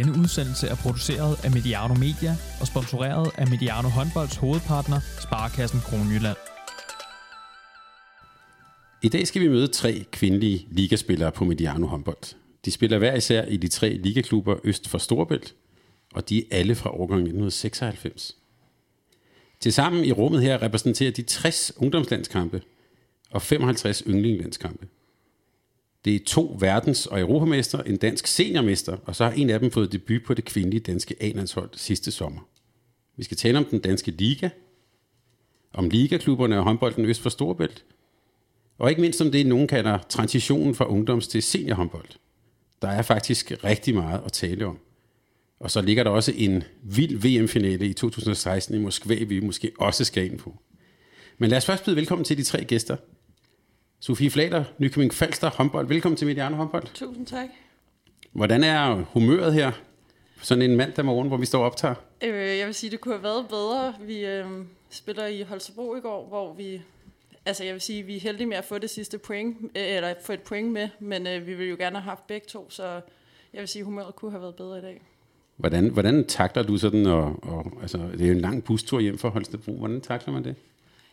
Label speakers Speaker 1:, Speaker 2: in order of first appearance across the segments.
Speaker 1: Denne udsendelse er produceret af Mediano Media og sponsoreret af Mediano Håndbolds hovedpartner, Sparkassen Kronjylland.
Speaker 2: I dag skal vi møde tre kvindelige ligaspillere på Mediano håndbold. De spiller hver især i de tre ligaklubber øst for Storbælt, og de er alle fra årgang 1996. Tilsammen i rummet her repræsenterer de 60 ungdomslandskampe og 55 yndlinglandskampe. Det er to verdens- og europamester, en dansk seniormester, og så har en af dem fået debut på det kvindelige danske A-landshold sidste sommer. Vi skal tale om den danske liga, om ligaklubberne og håndbolden øst for Storebælt, og ikke mindst om det, nogen kalder transitionen fra ungdoms til seniorhåndbold. Der er faktisk rigtig meget at tale om. Og så ligger der også en vild VM-finale i 2016 i Moskva, vi måske også skal ind på. Men lad os først byde velkommen til de tre gæster. Sofie Flader, Nykøbing Falster håndbold. Velkommen til Mediano håndbold.
Speaker 3: Tusind tak.
Speaker 2: Hvordan er humøret her? Sådan en mandag morgen, hvor vi står og optager.
Speaker 3: Øh, jeg vil sige, det kunne have været bedre. Vi øh, spiller i Holstebro i går, hvor vi... Altså, jeg vil sige, vi er heldige med at få det sidste point, øh, eller få et point med, men øh, vi vil jo gerne have haft begge to, så jeg vil sige, humøret kunne have været bedre i dag.
Speaker 2: Hvordan, hvordan takler du sådan, og, og, altså, det er jo en lang bustur hjem fra Holstebro. Hvordan takler man det?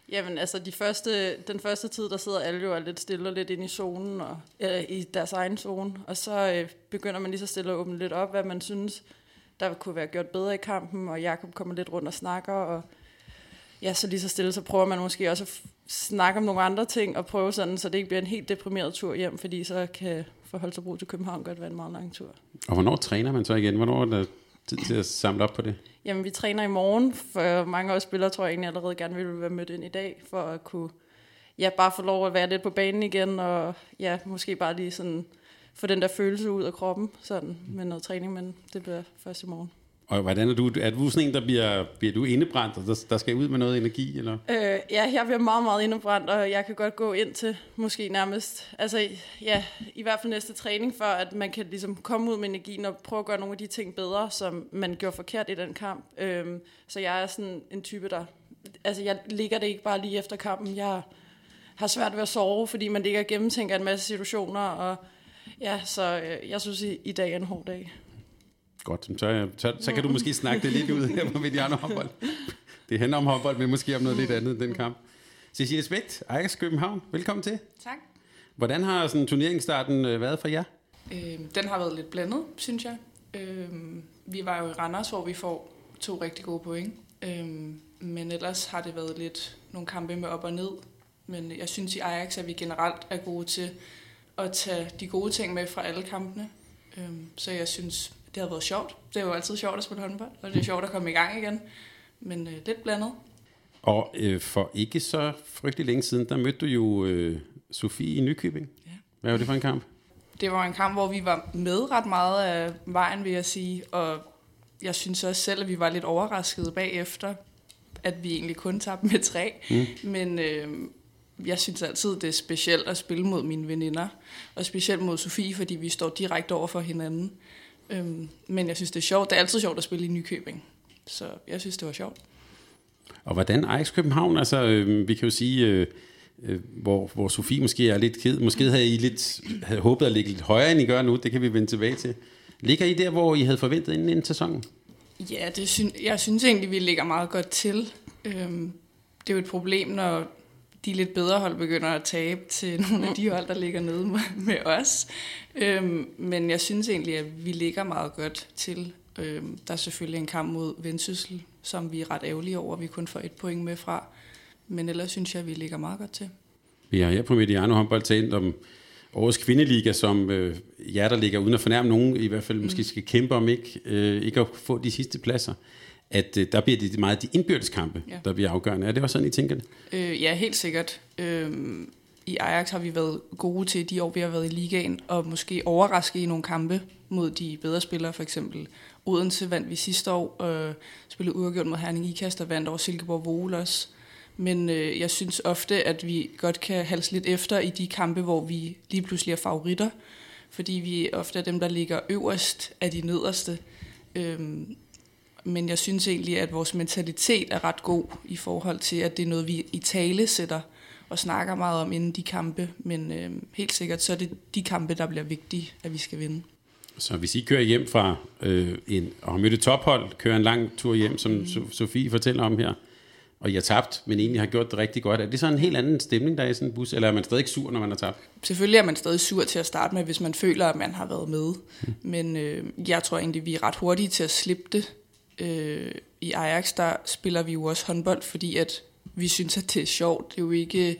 Speaker 3: Jamen, altså, de første, den første tid, der sidder alle jo er lidt stille og lidt ind i zonen, og, øh, i deres egen zone, og så øh, begynder man lige så stille at åbne lidt op, hvad man synes, der kunne være gjort bedre i kampen, og Jakob kommer lidt rundt og snakker, og ja, så lige så stille, så prøver man måske også at snakke om nogle andre ting, og prøve sådan, så det ikke bliver en helt deprimeret tur hjem, fordi så kan for Holstebro til København godt være en meget lang tur.
Speaker 2: Og hvornår træner man så igen? Hvornår er det tid til at samle op på det?
Speaker 3: Jamen, vi træner i morgen, for mange af os spillere tror jeg egentlig allerede gerne ville være mødt ind i dag, for at kunne ja, bare få lov at være lidt på banen igen, og ja, måske bare lige sådan få den der følelse ud af kroppen, sådan med noget træning, men det bliver først i morgen.
Speaker 2: Og hvordan er du? Er du sådan en, der bliver, bliver du indebrændt, og der, der skal ud med noget energi? Eller?
Speaker 3: Øh, ja, jeg bliver meget, meget indebrændt, og jeg kan godt gå ind til måske nærmest, altså ja, i hvert fald næste træning, for at man kan ligesom komme ud med energien og prøve at gøre nogle af de ting bedre, som man gjorde forkert i den kamp. Øh, så jeg er sådan en type, der, altså jeg ligger det ikke bare lige efter kampen, jeg har svært ved at sove, fordi man ligger og gennemtænker en masse situationer, og ja, så øh, jeg synes i, i dag er en hård dag.
Speaker 2: Godt, så, så, så kan du måske snakke det lidt ud her på Mediano håndbold. Det handler om håndbold, men måske om noget lidt andet end den kamp. Cecilie Spægt, Ajax København, velkommen til.
Speaker 4: Tak.
Speaker 2: Hvordan har sådan turneringsstarten øh, været for jer?
Speaker 4: Øh, den har været lidt blandet, synes jeg. Øh, vi var jo i Randers, hvor vi får to rigtig gode point. Øh, men ellers har det været lidt nogle kampe med op og ned. Men jeg synes i Ajax, at vi generelt er gode til at tage de gode ting med fra alle kampene. Øh, så jeg synes, det har været sjovt. Det er jo altid sjovt at spille håndbold, og det er sjovt at komme i gang igen. Men øh, lidt blandet.
Speaker 2: Og øh, for ikke så frygtelig længe siden, der mødte du jo øh, Sofie i Nykøbing.
Speaker 4: Ja.
Speaker 2: Hvad var det for en kamp?
Speaker 4: Det var en kamp, hvor vi var med ret meget af vejen, vil jeg sige. Og jeg synes også selv, at vi var lidt overraskede bagefter, at vi egentlig kun tabte med tre. Mm. Men øh, jeg synes altid, det er specielt at spille mod mine veninder. Og specielt mod Sofie, fordi vi står direkte over for hinanden. Øhm, men jeg synes, det er sjovt. Det er altid sjovt at spille i Nykøbing. Så jeg synes, det var sjovt.
Speaker 2: Og hvordan Ajax København, altså øh, vi kan jo sige, øh, øh, hvor, hvor Sofie måske er lidt ked, måske havde I lidt, havde håbet at ligge lidt højere, end I gør nu, det kan vi vende tilbage til. Ligger I der, hvor I havde forventet inden, inden sæsonen?
Speaker 4: Ja, det synes, jeg synes egentlig, vi ligger meget godt til. Øhm, det er jo et problem, når de lidt bedre hold begynder at tabe til nogle af de hold, der ligger nede med, os. Øhm, men jeg synes egentlig, at vi ligger meget godt til. Øhm, der er selvfølgelig en kamp mod Vendsyssel, som vi er ret ærgerlige over, at vi kun får et point med fra. Men ellers synes jeg, at vi ligger meget godt til.
Speaker 2: Vi har her på Mediano håndbold talt om årets kvindeliga, som øh, jer, der ligger uden at fornærme nogen, i hvert fald mm. måske skal kæmpe om ikke, øh, ikke at få de sidste pladser at øh, der bliver det meget de indbyrdeskampe, ja. der bliver afgørende. Er det også sådan, I tænker det?
Speaker 4: Øh, ja, helt sikkert. Øh, I Ajax har vi været gode til de år, vi har været i ligaen, og måske overraske i nogle kampe mod de bedre spillere, for eksempel Odense vandt vi sidste år, øh, spillede uafgjort mod Herning Ikast og vandt over Silkeborg Vole også. Men øh, jeg synes ofte, at vi godt kan halse lidt efter i de kampe, hvor vi lige pludselig er favoritter, fordi vi ofte er dem, der ligger øverst af de nederste. Øh, men jeg synes egentlig, at vores mentalitet er ret god i forhold til, at det er noget, vi i tale sætter og snakker meget om inden de kampe. Men øh, helt sikkert, så er det de kampe, der bliver vigtige, at vi skal vinde.
Speaker 2: Så hvis I kører hjem fra øh, en, og har mødt et tophold, kører en lang tur hjem, som mm. Sofie fortæller om her, og I har tabt, men egentlig har gjort det rigtig godt, er det så en helt anden stemning, der er i sådan en bus, eller er man stadig sur, når man har tabt?
Speaker 4: Selvfølgelig er man stadig sur til at starte med, hvis man føler, at man har været med. Mm. Men øh, jeg tror egentlig, vi er ret hurtige til at slippe det. Øh, I Ajax, der spiller vi jo også håndbold, fordi at vi synes, at det er sjovt. Det er jo ikke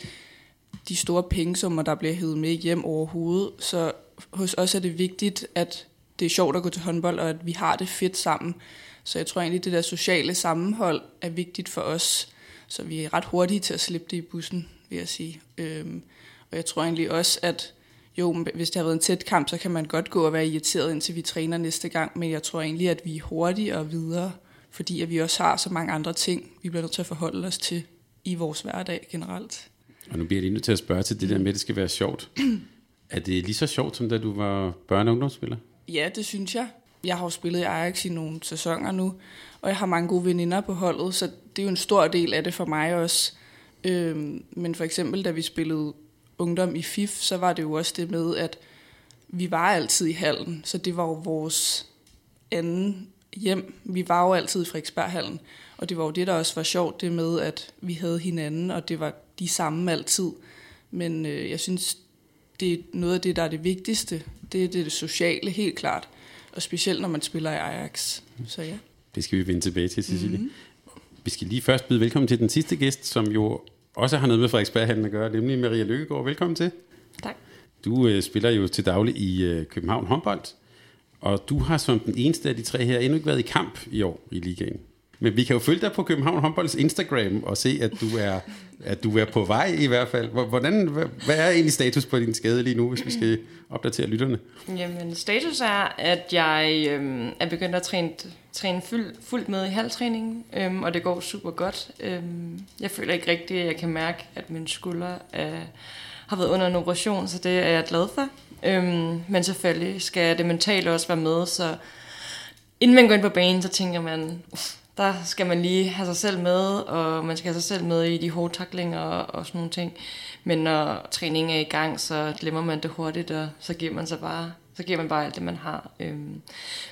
Speaker 4: de store pengesummer, der bliver hævet med hjem overhovedet. Så hos os er det vigtigt, at det er sjovt at gå til håndbold, og at vi har det fedt sammen. Så jeg tror egentlig, at det der sociale sammenhold er vigtigt for os. Så vi er ret hurtige til at slippe det i bussen, vil jeg sige. Øhm, og jeg tror egentlig også, at jo, hvis det har været en tæt kamp, så kan man godt gå og være irriteret, indtil vi træner næste gang. Men jeg tror egentlig, at vi er hurtige og videre, fordi at vi også har så mange andre ting, vi bliver nødt til at forholde os til i vores hverdag generelt.
Speaker 2: Og nu bliver jeg lige nødt til at spørge til det der med, at det skal være sjovt. er det lige så sjovt, som da du var børne- og ungdomsspiller?
Speaker 4: Ja, det synes jeg. Jeg har jo spillet i Ajax i nogle sæsoner nu, og jeg har mange gode veninder på holdet, så det er jo en stor del af det for mig også. Øhm, men for eksempel, da vi spillede ungdom i FIF, så var det jo også det med, at vi var altid i hallen, så det var jo vores anden hjem. Vi var jo altid i Frederiksberghallen, og det var jo det, der også var sjovt, det med, at vi havde hinanden, og det var de samme altid. Men øh, jeg synes, det er noget af det, der er det vigtigste. Det er det, det sociale, helt klart. Og specielt, når man spiller i Ajax. Så ja.
Speaker 2: Det skal vi vende tilbage til, Cecilie. Mm-hmm. Vi skal lige først byde velkommen til den sidste gæst, som jo også har noget med Frederiksberghallen at gøre, nemlig Maria Lykkegaard. Velkommen til.
Speaker 5: Tak.
Speaker 2: Du øh, spiller jo til daglig i øh, København håndbold, og du har som den eneste af de tre her endnu ikke været i kamp i år i ligaen. Men vi kan jo følge dig på København Håndbolds Instagram og se, at du er, at du er på vej i hvert fald. Hvordan, hvad er egentlig status på din skade lige nu, hvis vi skal opdatere lytterne?
Speaker 5: Jamen, status er, at jeg øhm, er begyndt at træne, træne fuld, fuldt med i halvtræningen, øhm, og det går super godt. Øhm, jeg føler ikke rigtigt, at jeg kan mærke, at min skulder er, har været under en operation, så det er jeg glad for. Øhm, men selvfølgelig skal det mentale også være med, så inden man går ind på banen, så tænker man, uff, der skal man lige have sig selv med, og man skal have sig selv med i de hårde taklinger og, og sådan nogle ting. Men når træningen er i gang, så glemmer man det hurtigt, og så giver man sig bare så giver man bare alt det, man har. Øhm,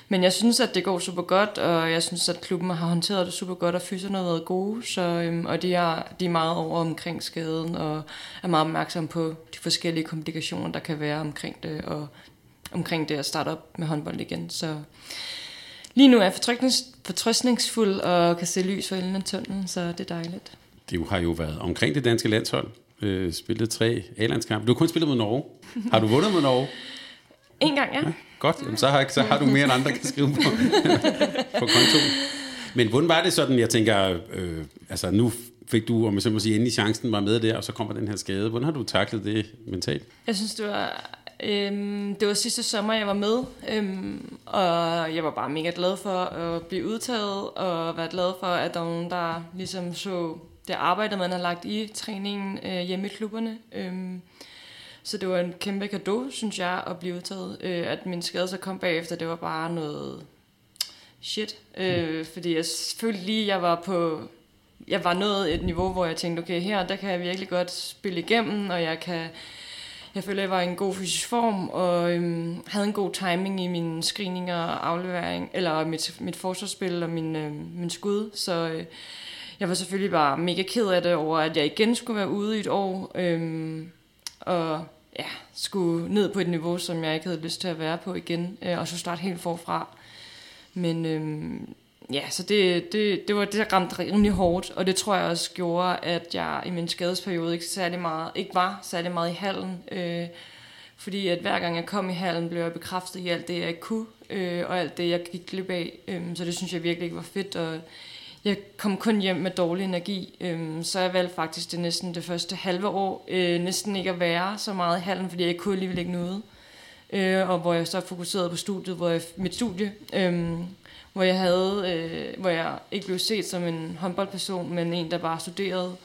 Speaker 5: men jeg synes, at det går super godt, og jeg synes, at klubben har håndteret det super godt, og fyserne har været gode, så, øhm, og de er, de er meget over omkring skaden, og er meget opmærksomme på de forskellige komplikationer, der kan være omkring det, og omkring det at starte op med håndbold igen. Så Lige nu er jeg fortrøstningsfuld og kan se lys for enden af tunnelen, så det er dejligt.
Speaker 2: Det har jo været omkring det danske landshold. Øh, spillet tre A-landskampe. Du har kun spillet mod Norge. Har du vundet mod Norge?
Speaker 5: En gang, ja. ja
Speaker 2: godt, Jamen, så, har, så har du mere end andre, kan skrive på, på kontoen. Men hvordan var det sådan, jeg tænker, øh, altså nu fik du, om jeg så må sige, endelig chancen var med der, og så kommer den her skade. Hvordan har du taklet det mentalt?
Speaker 5: Jeg synes, det var Øhm, det var sidste sommer, jeg var med, øhm, og jeg var bare mega glad for at blive udtaget, og være glad for, at der var nogen, der ligesom så det arbejde, man har lagt i træningen øh, hjemme i klubberne. Øhm, så det var en kæmpe gave, synes jeg, at blive udtaget. Øh, at min skade så kom bagefter, det var bare noget shit. Øh, fordi jeg følte lige, at jeg var på... Jeg var nået et niveau, hvor jeg tænkte, okay, her der kan jeg virkelig godt spille igennem, og jeg kan jeg føler, jeg var i en god fysisk form, og øhm, havde en god timing i min screening og aflevering, eller mit, mit forsvarsspil og min, øh, min skud. Så øh, jeg var selvfølgelig bare mega ked af det over, at jeg igen skulle være ude i et år, øhm, og ja, skulle ned på et niveau, som jeg ikke havde lyst til at være på igen, øh, og så starte helt forfra. Men øhm, ja, så det, det, det var det, der ramte rimelig hårdt, og det tror jeg også gjorde, at jeg i min skadesperiode ikke, særlig meget, ikke var særlig meget i hallen. Øh, fordi at hver gang jeg kom i hallen, blev jeg bekræftet i alt det, jeg ikke kunne, øh, og alt det, jeg gik glip af. Øh, så det synes jeg virkelig ikke var fedt, og jeg kom kun hjem med dårlig energi, øh, så jeg valgte faktisk det næsten det første halve år, øh, næsten ikke at være så meget i hallen, fordi jeg kunne alligevel ikke noget. Øh, og hvor jeg så fokuserede på studiet, hvor jeg, mit studie, øh, hvor jeg havde, øh, hvor jeg ikke blev set som en håndboldperson, men en, der bare studerede.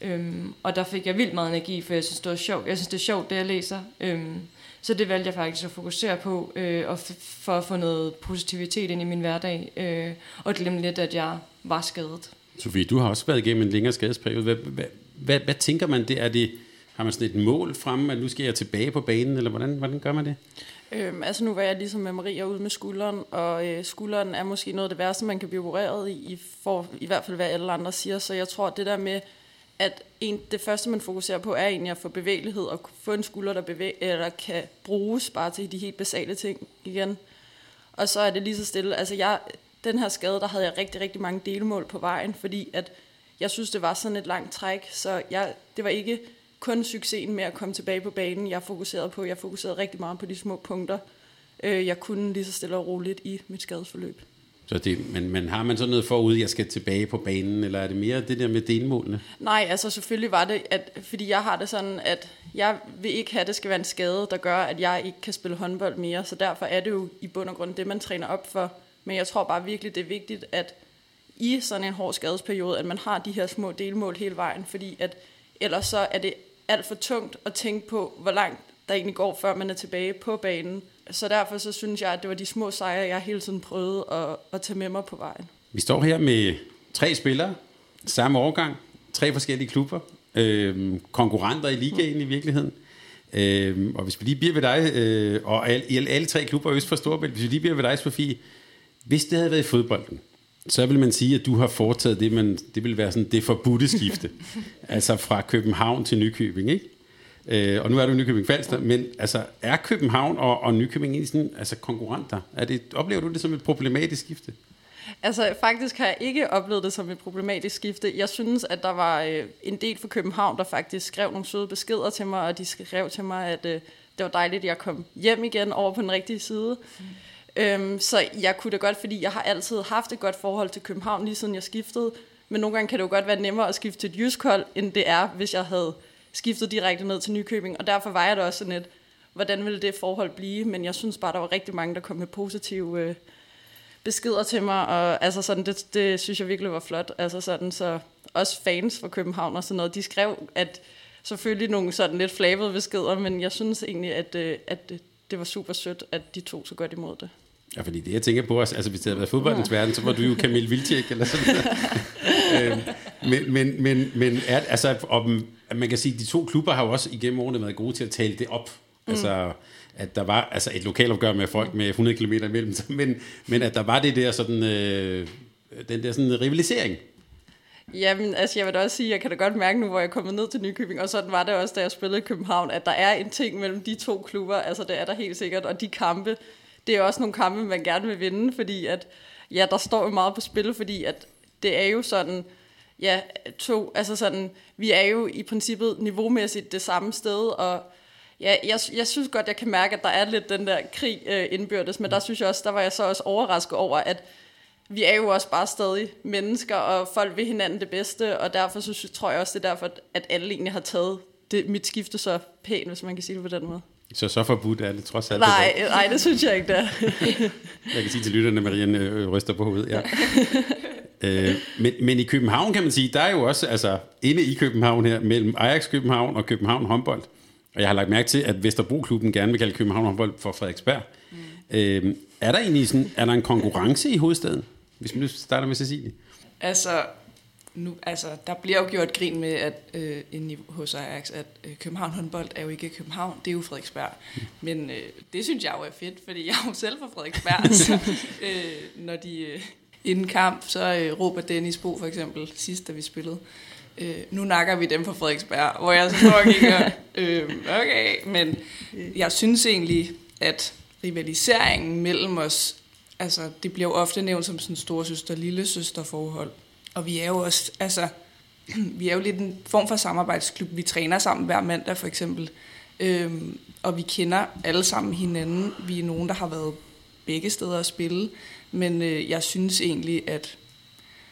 Speaker 5: Øhm, og der fik jeg vildt meget energi, for jeg synes, det var sjovt. Jeg synes, det er sjovt, det jeg læser. Øhm, så det valgte jeg faktisk at fokusere på, øh, og for at få noget positivitet ind i min hverdag, øh, og glemme lidt, at jeg var skadet.
Speaker 2: Sofie, du har også været igennem en længere skadesperiode. Hvad, hvad, hvad, hvad tænker man, det er det har man sådan et mål fremme, at nu skal jeg tilbage på banen, eller hvordan, hvordan gør man det?
Speaker 3: Øhm, altså nu var jeg ligesom med Maria ude med skulderen, og øh, skulderen er måske noget af det værste, man kan blive opereret i, i, for, i hvert fald hvad alle andre siger. Så jeg tror, det der med, at en, det første, man fokuserer på, er egentlig at få bevægelighed og få en skulder, der, bevæg, eller kan bruges bare til de helt basale ting igen. Og så er det lige så stille. Altså jeg, den her skade, der havde jeg rigtig, rigtig mange delmål på vejen, fordi at jeg synes, det var sådan et langt træk, så jeg, det var ikke kun succesen med at komme tilbage på banen, jeg fokuserede på. Jeg fokuserede rigtig meget på de små punkter. Øh, jeg kunne lige så stille og roligt i mit skadesforløb.
Speaker 2: Så det, men, men har man sådan noget forud, jeg skal tilbage på banen, eller er det mere det der med delmålene?
Speaker 3: Nej, altså selvfølgelig var det, at, fordi jeg har det sådan, at jeg vil ikke have, at det skal være en skade, der gør, at jeg ikke kan spille håndbold mere, så derfor er det jo i bund og grund det, man træner op for. Men jeg tror bare virkelig, det er vigtigt, at i sådan en hård skadesperiode, at man har de her små delmål hele vejen, fordi at ellers så er det alt for tungt at tænke på, hvor langt der egentlig går, før man er tilbage på banen. Så derfor så synes jeg, at det var de små sejre, jeg hele tiden prøvede at, at tage med mig på vejen.
Speaker 2: Vi står her med tre spillere, samme årgang, tre forskellige klubber, øh, konkurrenter i ligaen i virkeligheden. Øh, og hvis vi lige bliver ved dig, øh, og alle, alle, alle tre klubber øst for Storbælt, hvis vi lige bliver ved dig, Sofie, hvis det havde været i fodbolden, så vil man sige, at du har foretaget det, man, det vil være sådan det forbudte skifte. altså fra København til Nykøbing, ikke? Øh, og nu er du i Nykøbing Falster, men altså, er København og, og Nykøbing egentlig sådan, altså konkurrenter? Er det, oplever du det som et problematisk skifte?
Speaker 3: Altså faktisk har jeg ikke oplevet det som et problematisk skifte. Jeg synes, at der var øh, en del fra København, der faktisk skrev nogle søde beskeder til mig, og de skrev til mig, at øh, det var dejligt, at jeg kom hjem igen over på den rigtige side. Mm. Øhm, så jeg kunne da godt, fordi jeg har altid haft et godt forhold til København, lige siden jeg skiftede. Men nogle gange kan det jo godt være nemmere at skifte til et jysk hold, end det er, hvis jeg havde skiftet direkte ned til Nykøbing. Og derfor var jeg da også sådan et, hvordan ville det forhold blive? Men jeg synes bare, der var rigtig mange, der kom med positive øh, beskeder til mig. Og altså sådan, det, det synes jeg virkelig var flot. Altså sådan, så også fans fra København og sådan noget, de skrev, at selvfølgelig nogle sådan lidt flabede beskeder, men jeg synes egentlig, at, øh, at øh, det var super sødt, at de tog så godt imod det.
Speaker 2: Ja, fordi det jeg tænker på, altså hvis det havde været fodboldens verden, så var du jo Camille Vilcek eller sådan øhm, men, men, men, men er, altså, om, man kan sige, at de to klubber har jo også igennem årene været gode til at tale det op. Mm. Altså, at der var altså et lokalopgør med folk med 100 km imellem men, men at der var det der sådan, øh, den der sådan rivalisering.
Speaker 3: Jamen, altså jeg vil da også sige, jeg kan da godt mærke nu, hvor jeg er kommet ned til Nykøbing, og sådan var det også, da jeg spillede i København, at der er en ting mellem de to klubber, altså det er der helt sikkert, og de kampe, det er også nogle kampe, man gerne vil vinde, fordi at, ja, der står jo meget på spil, fordi at det er jo sådan, ja, to, altså sådan, vi er jo i princippet niveaumæssigt det samme sted, og ja, jeg, jeg synes godt, jeg kan mærke, at der er lidt den der krig øh, indbyrdes, men der synes jeg også, der var jeg så også overrasket over, at vi er jo også bare stadig mennesker, og folk vil hinanden det bedste, og derfor så synes, tror jeg også, det er derfor, at alle egentlig har taget det, mit skifte så pænt, hvis man kan sige det på den måde.
Speaker 2: Så så forbudt er det trods alt.
Speaker 3: Nej, det nej det synes jeg ikke, det
Speaker 2: Jeg kan sige til lytterne, at Marianne øh, ryster på hovedet. Ja. øh, men, men i København kan man sige, der er jo også, altså inde i København her, mellem Ajax København og København håndbold, og jeg har lagt mærke til, at Vesterbro-klubben gerne vil kalde København håndbold for Frederiksberg. Mm. Øh, er der egentlig sådan, er der en konkurrence i hovedstaden? Hvis man nu starter med Cecilie.
Speaker 4: Altså, nu, altså, der bliver jo gjort grin med, at øh, inde hos Ajax, at øh, København håndbold er jo ikke København, det er jo Frederiksberg. Men øh, det synes jeg jo er fedt, fordi jeg er jo selv fra Frederiksberg, så øh, når de øh, inden kamp, så øh, råber Dennis Bo for eksempel, sidst da vi spillede, øh, nu nakker vi dem fra Frederiksberg, hvor jeg så står og kigger, øh, okay, men jeg synes egentlig, at rivaliseringen mellem os, altså det bliver jo ofte nævnt som sådan storesøster søster forhold, og vi er jo også, altså, vi er jo lidt en form for samarbejdsklub. Vi træner sammen hver mandag for eksempel. Øhm, og vi kender alle sammen hinanden. Vi er nogen, der har været begge steder at spille. Men øh, jeg synes egentlig, at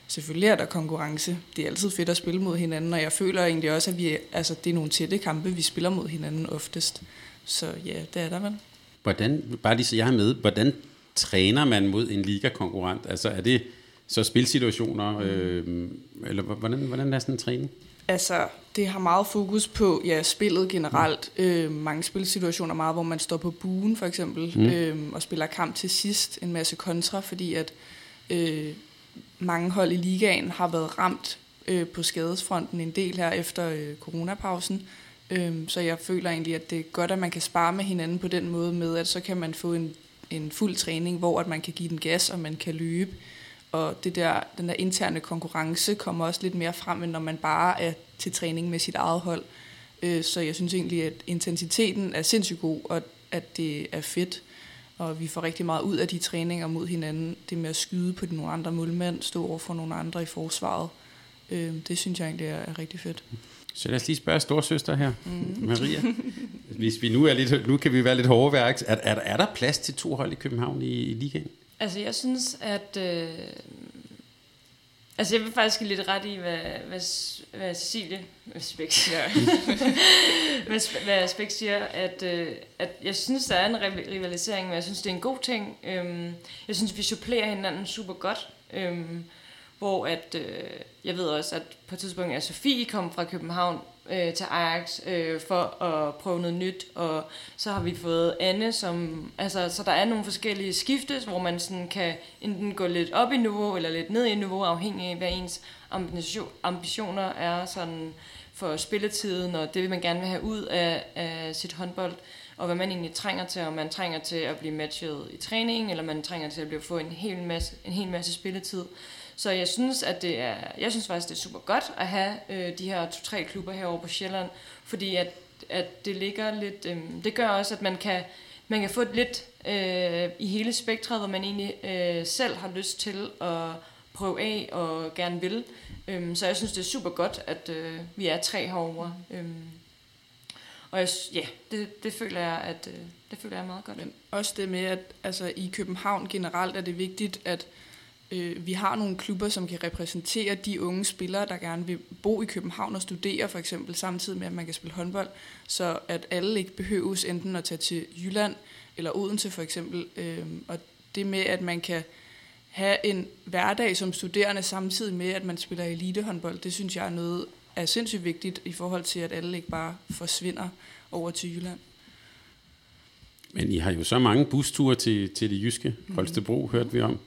Speaker 4: selvfølgelig er der konkurrence. Det er altid fedt at spille mod hinanden, og jeg føler egentlig også, at vi, altså, det er nogle tætte kampe, vi spiller mod hinanden oftest. Så ja, det er der vel.
Speaker 2: Hvordan, bare lige så jeg har med, hvordan træner man mod en ligakonkurrent? Altså er det, så spilsituationer, øh, eller hvordan, hvordan er sådan en træning?
Speaker 4: Altså, det har meget fokus på ja, spillet generelt. Mm. Øh, mange spilsituationer meget, hvor man står på buen for eksempel, mm. øh, og spiller kamp til sidst, en masse kontra, fordi at øh, mange hold i ligaen har været ramt øh, på skadesfronten en del her efter øh, coronapausen. Øhm, så jeg føler egentlig, at det er godt, at man kan spare med hinanden på den måde med, at så kan man få en, en fuld træning, hvor at man kan give den gas, og man kan løbe. Og det der, den der interne konkurrence kommer også lidt mere frem, end når man bare er til træning med sit eget hold. Øh, så jeg synes egentlig, at intensiteten er sindssygt god, og at det er fedt. Og vi får rigtig meget ud af de træninger mod hinanden. Det med at skyde på nogle andre målmænd, stå over for nogle andre i forsvaret. Øh, det synes jeg egentlig er rigtig fedt.
Speaker 2: Så lad os lige spørge storsøster her, mm. Maria. Hvis vi nu er lidt, nu kan vi være lidt hårde værk. Er, er, er der plads til to hold i København i, i ligaen?
Speaker 5: Altså, jeg synes, at... Øh, altså, jeg vil faktisk give lidt ret i, hvad, hvad, hvad Cecilie hvad Spæk siger. hvad, hvad Spæk siger, at, øh, at jeg synes, der er en rivalisering, men jeg synes, det er en god ting. Øhm, jeg synes, vi supplerer hinanden super godt. Øhm, hvor at, øh, jeg ved også, at på et tidspunkt er Sofie kom fra København øh, til Ajax øh, for at prøve noget nyt, og så har vi fået Anne, som, altså, så der er nogle forskellige skifte, hvor man sådan kan enten gå lidt op i niveau, eller lidt ned i niveau, afhængig af, hvad ens ambitioner er sådan for spilletiden, og det vil man gerne vil have ud af, af sit håndbold, og hvad man egentlig trænger til, om man trænger til at blive matchet i træning, eller man trænger til at blive, få en hel masse, en hel masse spilletid. Så jeg synes, at det er, jeg synes faktisk, det er super godt at have øh, de her to-tre klubber herovre på Sjælland, fordi at, at det ligger lidt, øh, det gør også, at man kan, man kan få et lidt øh, i hele spektret, hvor man egentlig øh, selv har lyst til at prøve af og gerne vil. Øh, så jeg synes, det er super godt, at øh, vi er tre herovre. Øh, og jeg, ja, det, det føler jeg, at øh, det føler jeg meget godt.
Speaker 4: Men også det med, at altså, i København generelt er det vigtigt, at Øh, vi har nogle klubber, som kan repræsentere de unge spillere, der gerne vil bo i København og studere for eksempel, samtidig med, at man kan spille håndbold, så at alle ikke behøves enten at tage til Jylland eller Odense for eksempel. Øh, og det med, at man kan have en hverdag som studerende samtidig med, at man spiller elitehåndbold, det synes jeg er noget er sindssygt vigtigt i forhold til, at alle ikke bare forsvinder over til Jylland.
Speaker 2: Men I har jo så mange busture til, til det jyske. Holstebro hørte vi om.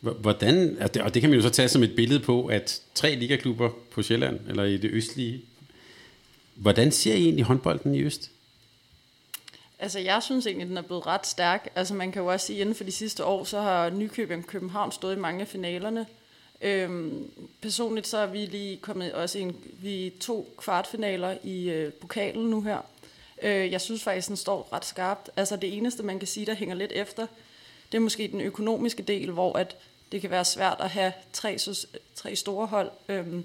Speaker 2: Hvordan, og det kan man jo så tage som et billede på, at tre ligaklubber på Sjælland, eller i det østlige, hvordan ser I egentlig håndbolden i Øst?
Speaker 3: Altså, jeg synes egentlig, den er blevet ret stærk. Altså, man kan jo også sige, at inden for de sidste år, så har Nykøbing København stået i mange af finalerne. Øhm, personligt så er vi lige kommet også i en, vi to kvartfinaler i øh, pokalen nu her. Øh, jeg synes faktisk, den står ret skarpt. Altså, det eneste, man kan sige, der hænger lidt efter, det er måske den økonomiske del, hvor at det kan være svært at have tre, tre store hold. Øhm,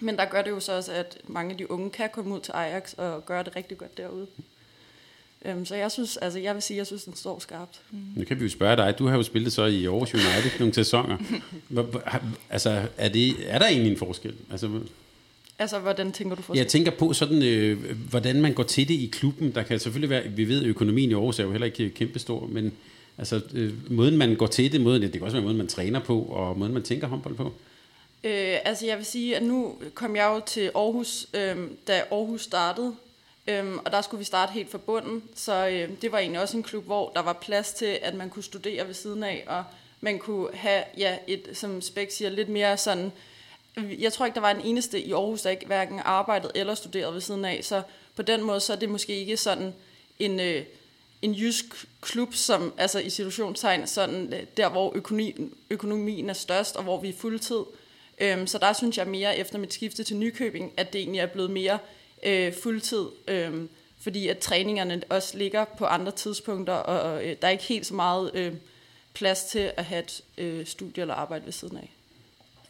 Speaker 3: men der gør det jo så også, at mange af de unge kan komme ud til Ajax og gøre det rigtig godt derude. Øhm, så jeg synes, altså jeg vil sige, jeg synes, den står skarpt.
Speaker 2: Mm. Nu kan vi jo spørge dig. Du har jo spillet så i Aarhus United nogle sæsoner. altså, er, det, er der egentlig en forskel? Altså,
Speaker 3: Altså, hvordan tænker du forskel?
Speaker 2: Jeg tænker på sådan, øh, hvordan man går til det i klubben. Der kan selvfølgelig være, vi ved, at økonomien i Aarhus er jo heller ikke kæmpestor, men Altså, øh, måden man går til det, måden, det kan også være måden, man træner på, og måden, man tænker håndbold på.
Speaker 3: Øh, altså, jeg vil sige, at nu kom jeg jo til Aarhus, øh, da Aarhus startede, Øhm, og der skulle vi starte helt fra bunden, så øh, det var egentlig også en klub, hvor der var plads til, at man kunne studere ved siden af, og man kunne have, ja, et, som Spæk siger, lidt mere sådan, jeg tror ikke, der var en eneste i Aarhus, der ikke hverken arbejdede eller studerede ved siden af, så på den måde, så er det måske ikke sådan en... Øh, en jysk klub, som altså i situationstegn, sådan øh, der hvor økonomien, økonomien er størst, og hvor vi er fuldtid. Øhm, så der synes jeg mere efter mit skifte til Nykøbing, at det egentlig er blevet mere øh, fuldtid, øh, fordi at træningerne også ligger på andre tidspunkter, og, og øh, der er ikke helt så meget øh, plads til at have et øh, studie eller arbejde ved siden af.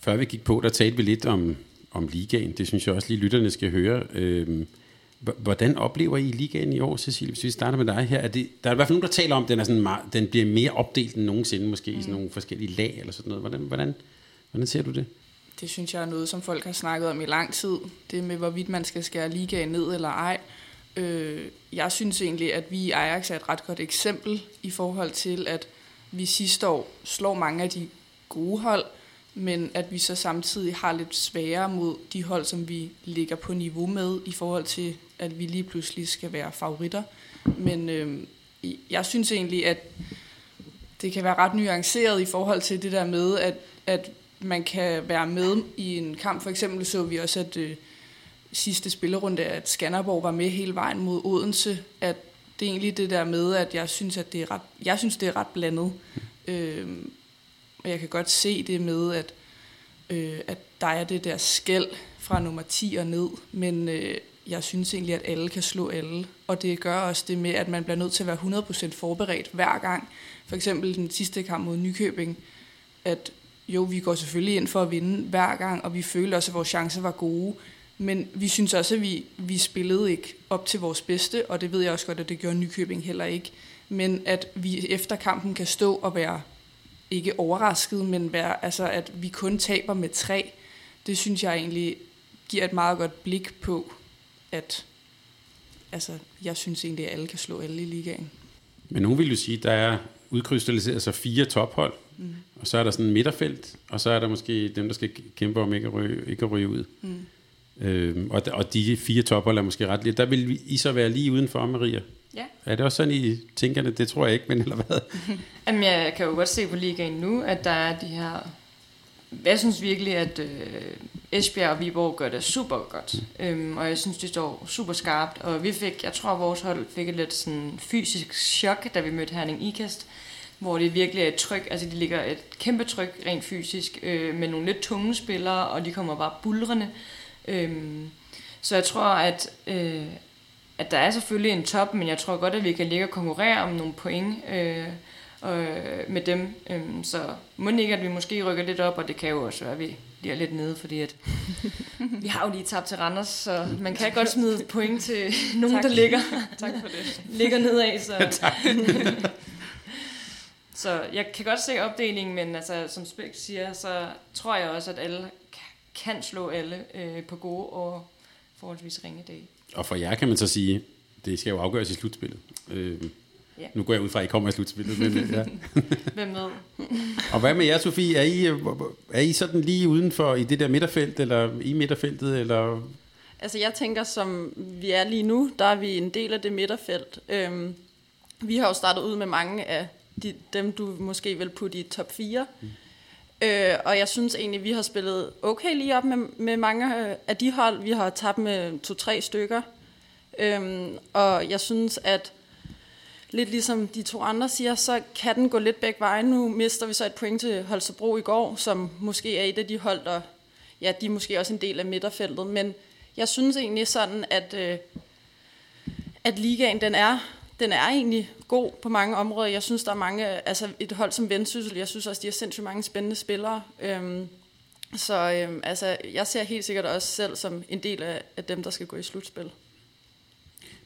Speaker 2: Før vi gik på, der talte vi lidt om, om ligaen. Det synes jeg også lige lytterne skal høre. Øh, Hvordan oplever I ligaen i år, Cecilie? Hvis vi starter med dig her. Er det, der er i hvert fald nogen, der taler om, at den, er sådan, den bliver mere opdelt end nogensinde, måske mm. i sådan nogle forskellige lag eller sådan noget. Hvordan, hvordan, hvordan ser du det?
Speaker 4: Det synes jeg er noget, som folk har snakket om i lang tid. Det med, hvorvidt man skal skære ligaen ned eller ej. Øh, jeg synes egentlig, at vi i Ajax er et ret godt eksempel i forhold til, at vi sidste år slår mange af de gode hold, men at vi så samtidig har lidt sværere mod de hold, som vi ligger på niveau med i forhold til at vi lige pludselig skal være favoritter. Men øh, jeg synes egentlig, at det kan være ret nuanceret i forhold til det der med, at, at man kan være med i en kamp. For eksempel så vi også, at øh, sidste spillerunde, at Skanderborg var med hele vejen mod Odense, at det er egentlig det der med, at jeg synes, at det er ret, jeg synes, det er ret blandet. Øh, og jeg kan godt se det med, at, øh, at der er det der skæld fra nummer 10 og ned, men øh, jeg synes egentlig, at alle kan slå alle. Og det gør også det med, at man bliver nødt til at være 100% forberedt hver gang. For eksempel den sidste kamp mod Nykøbing, at jo, vi går selvfølgelig ind for at vinde hver gang, og vi føler også, at vores chancer var gode. Men vi synes også, at vi, vi spillede ikke op til vores bedste, og det ved jeg også godt, at det gjorde Nykøbing heller ikke. Men at vi efter kampen kan stå og være ikke overrasket, men være, altså, at vi kun taber med tre, det synes jeg egentlig giver et meget godt blik på, at altså, jeg synes egentlig, at alle kan slå alle i ligaen.
Speaker 2: Men nogen vil jo sige, at der er udkrystalliseret sig fire tophold, mm. og så er der sådan en midterfelt, og så er der måske dem, der skal kæmpe om ikke at ryge, ikke at ryge ud. Mm. Øhm, og, og de fire tophold er måske ret lidt. Der vil I så være lige udenfor, Maria?
Speaker 5: Ja.
Speaker 2: Er det også sådan, I tænker det? Det tror jeg ikke, men eller hvad?
Speaker 5: Jamen, jeg kan jo godt se på ligaen nu, at der er de her... Jeg synes virkelig, at øh, Esbjerg og Viborg gør det super godt. Mm. Øhm, og jeg synes, det står super skarpt. Og vi fik, jeg tror, vores hold fik et lidt sådan fysisk chok, da vi mødte Herning Ikast. Hvor det virkelig er et tryk, altså de ligger et kæmpe tryk rent fysisk, øh, med nogle lidt tunge spillere, og de kommer bare bulrende. Øhm, så jeg tror, at, øh, at der er selvfølgelig en top, men jeg tror godt, at vi kan ligge og konkurrere om nogle point øh, øh, med dem. Øh, så må ikke, at vi måske rykker lidt op, og det kan jo også være, at vi bliver lidt nede, fordi at vi har jo lige tabt til Randers, så man kan godt smide point til nogen, tak. der ligger,
Speaker 4: tak for det.
Speaker 5: ligger nedad. Så. så jeg kan godt se opdelingen, men altså, som Spæk siger, så tror jeg også, at alle kan slå alle øh, på gode og forholdsvis ringe dage.
Speaker 2: Og for jer kan man så sige, det skal jo afgøres i slutspillet. Øh, ja. Nu går jeg ud fra, at I kommer i slutspillet. Men, ja.
Speaker 5: Hvem ved?
Speaker 2: og hvad med jer, Sofie? Er I, er I sådan lige udenfor i det der midterfelt, eller i midterfeltet, eller...
Speaker 3: Altså jeg tænker, som vi er lige nu, der er vi en del af det midterfelt. Øhm, vi har jo startet ud med mange af de, dem, du måske vil putte i top 4. Mm. Øh, og jeg synes egentlig, vi har spillet okay lige op med, med mange øh, af de hold. Vi har tabt med to-tre stykker. Øhm, og jeg synes, at lidt ligesom de to andre siger, så kan den gå lidt begge veje. Nu mister vi så et point til Holstebro i går, som måske er et af de hold, der ja, de er måske også en del af midterfeltet. Men jeg synes egentlig sådan, at, øh, at ligaen den er den er egentlig god på mange områder. Jeg synes, der er mange, altså et hold som Vendsyssel, jeg synes også, de har sindssygt mange spændende spillere. Øhm, så øhm, altså, jeg ser helt sikkert også selv som en del af, af dem, der skal gå i slutspil.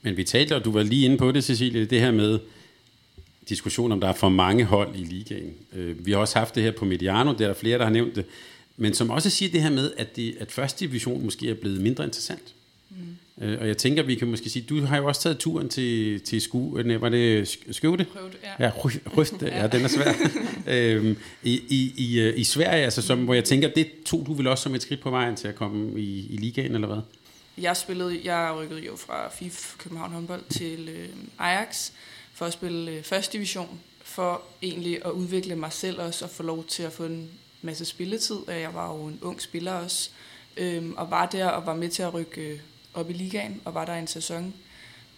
Speaker 2: Men vi talte, og du var lige inde på det, Cecilie, det her med diskussion om, der er for mange hold i ligaen. Øh, vi har også haft det her på Mediano, der er der flere, der har nævnt det, men som også siger det her med, at, det, at første division måske er blevet mindre interessant. Øh, og jeg tænker, vi kan måske sige, du har jo også taget turen til, til Sku, øh, var det Skøvde?
Speaker 4: Prøvde, ja. Ja,
Speaker 2: Røfte, ja, den er svær. øhm, i, i, i, øh, I Sverige, altså, som, hvor jeg tænker, det tog du vel også som et skridt på vejen til at komme i, i ligaen, eller hvad?
Speaker 4: Jeg spillede, jeg rykkede jo fra FIF København håndbold til øh, Ajax for at spille øh, første division, for egentlig at udvikle mig selv også og få lov til at få en masse spilletid. Jeg var jo en ung spiller også, øh, og var der og var med til at rykke op i ligaen, og var der en sæson,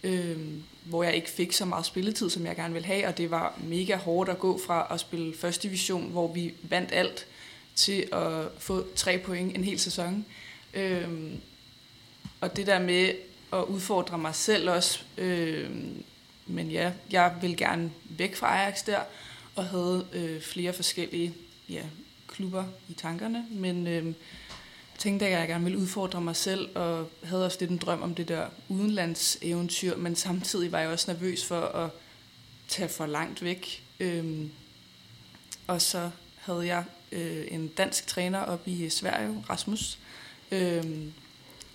Speaker 4: øh, hvor jeg ikke fik så meget spilletid, som jeg gerne ville have, og det var mega hårdt at gå fra at spille første division, hvor vi vandt alt, til at få tre point en hel sæson. Øh, og det der med at udfordre mig selv også, øh, men ja, jeg vil gerne væk fra Ajax der, og havde øh, flere forskellige ja, klubber i tankerne, men øh, tænkte, at jeg gerne ville udfordre mig selv, og havde også lidt en drøm om det der udenlandseventyr, men samtidig var jeg også nervøs for at tage for langt væk. Øhm, og så havde jeg øh, en dansk træner op i øh, Sverige, Rasmus. Øhm,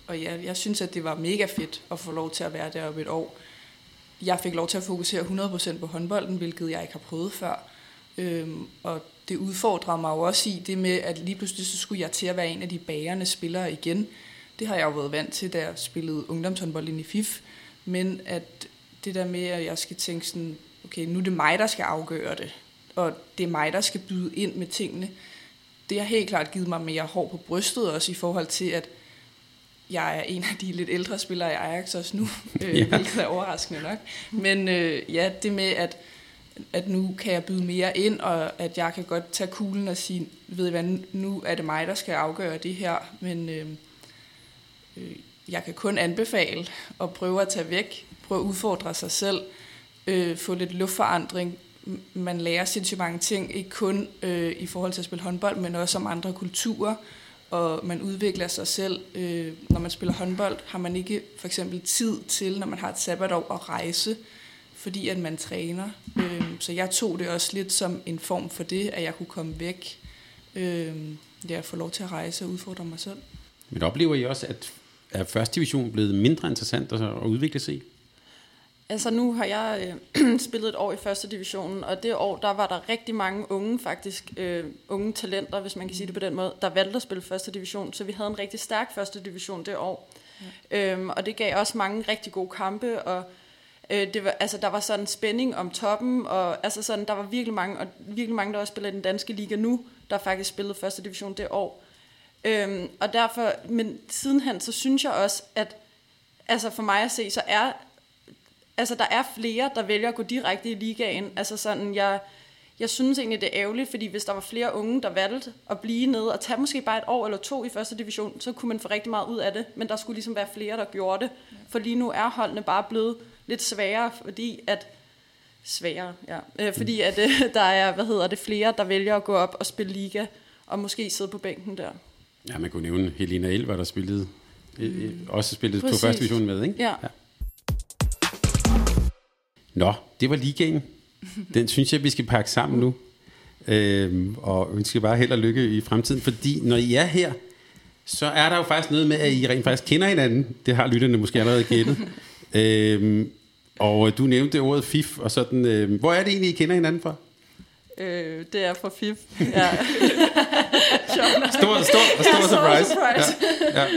Speaker 4: og ja, jeg synes, at det var mega fedt at få lov til at være deroppe et år. Jeg fik lov til at fokusere 100% på håndbolden, hvilket jeg ikke har prøvet før. Øhm, og det udfordrer mig jo også i det med, at lige pludselig så skulle jeg til at være en af de bærende spillere igen. Det har jeg jo været vant til, da jeg spillede ungdomshåndbold ind i FIF. Men at det der med, at jeg skal tænke sådan, okay, nu er det mig, der skal afgøre det. Og det er mig, der skal byde ind med tingene. Det har helt klart givet mig mere hår på brystet også i forhold til, at jeg er en af de lidt ældre spillere i Ajax også nu, øh,
Speaker 2: ja.
Speaker 4: hvilket er overraskende nok. Men øh, ja, det med, at, at nu kan jeg byde mere ind, og at jeg kan godt tage kuglen og sige, ved I hvad, nu er det mig, der skal afgøre det her, men øh, øh, jeg kan kun anbefale at prøve at tage væk, prøve at udfordre sig selv, øh, få lidt luftforandring. Man lærer sindssygt mange ting, ikke kun øh, i forhold til at spille håndbold, men også om andre kulturer, og man udvikler sig selv. Øh, når man spiller håndbold, har man ikke for eksempel tid til, når man har et sabbatår, at rejse, fordi at man træner. Øh, så jeg tog det også lidt som en form for det, at jeg kunne komme væk, øh, ja, få lov til at rejse og udfordre mig selv.
Speaker 2: Men oplever I også, at er første division blevet mindre interessant at, udvikle sig i?
Speaker 3: Altså nu har jeg øh, spillet et år i første divisionen, og det år, der var der rigtig mange unge faktisk, øh, unge talenter, hvis man kan sige det på den måde, der valgte at spille første division, så vi havde en rigtig stærk første division det år. Ja. Øhm, og det gav også mange rigtig gode kampe, og øh, det var, altså, der var sådan spænding om toppen, og altså sådan, der var virkelig mange, og virkelig mange, der også spiller i den danske liga nu, der faktisk spillede første division det år. Øhm, og derfor, men sidenhen, så synes jeg også, at altså for mig at se, så er altså der er flere, der vælger at gå direkte i ligaen. Altså sådan, jeg, jeg synes egentlig, det er ærgerligt, fordi hvis der var flere unge, der valgte at blive nede og tage måske bare et år eller to i første division, så kunne man få rigtig meget ud af det. Men der skulle ligesom være flere, der gjorde det. For lige nu er holdene bare blevet lidt sværere, fordi at sværere, ja. Øh, fordi at øh, der er, hvad hedder det, flere, der vælger at gå op og spille liga, og måske sidde på bænken der.
Speaker 2: Ja, man kunne nævne Helena Elver, der spillede, mm. også spillede
Speaker 3: Præcis.
Speaker 2: på første division med, ikke?
Speaker 3: Ja.
Speaker 2: Nå, det var ligaen. Den synes jeg, vi skal pakke sammen nu. Øhm, og ønsker bare held og lykke i fremtiden, fordi når I er her, så er der jo faktisk noget med, at I rent faktisk kender hinanden. Det har lytterne måske allerede gættet. Øhm, og du nævnte ordet FIF, og sådan, øh, hvor er det egentlig, I kender hinanden fra?
Speaker 3: Øh, det er fra FIF. Ja.
Speaker 2: Stor, stor, stor, stor surprise.
Speaker 3: surprise.
Speaker 2: Ja, ja.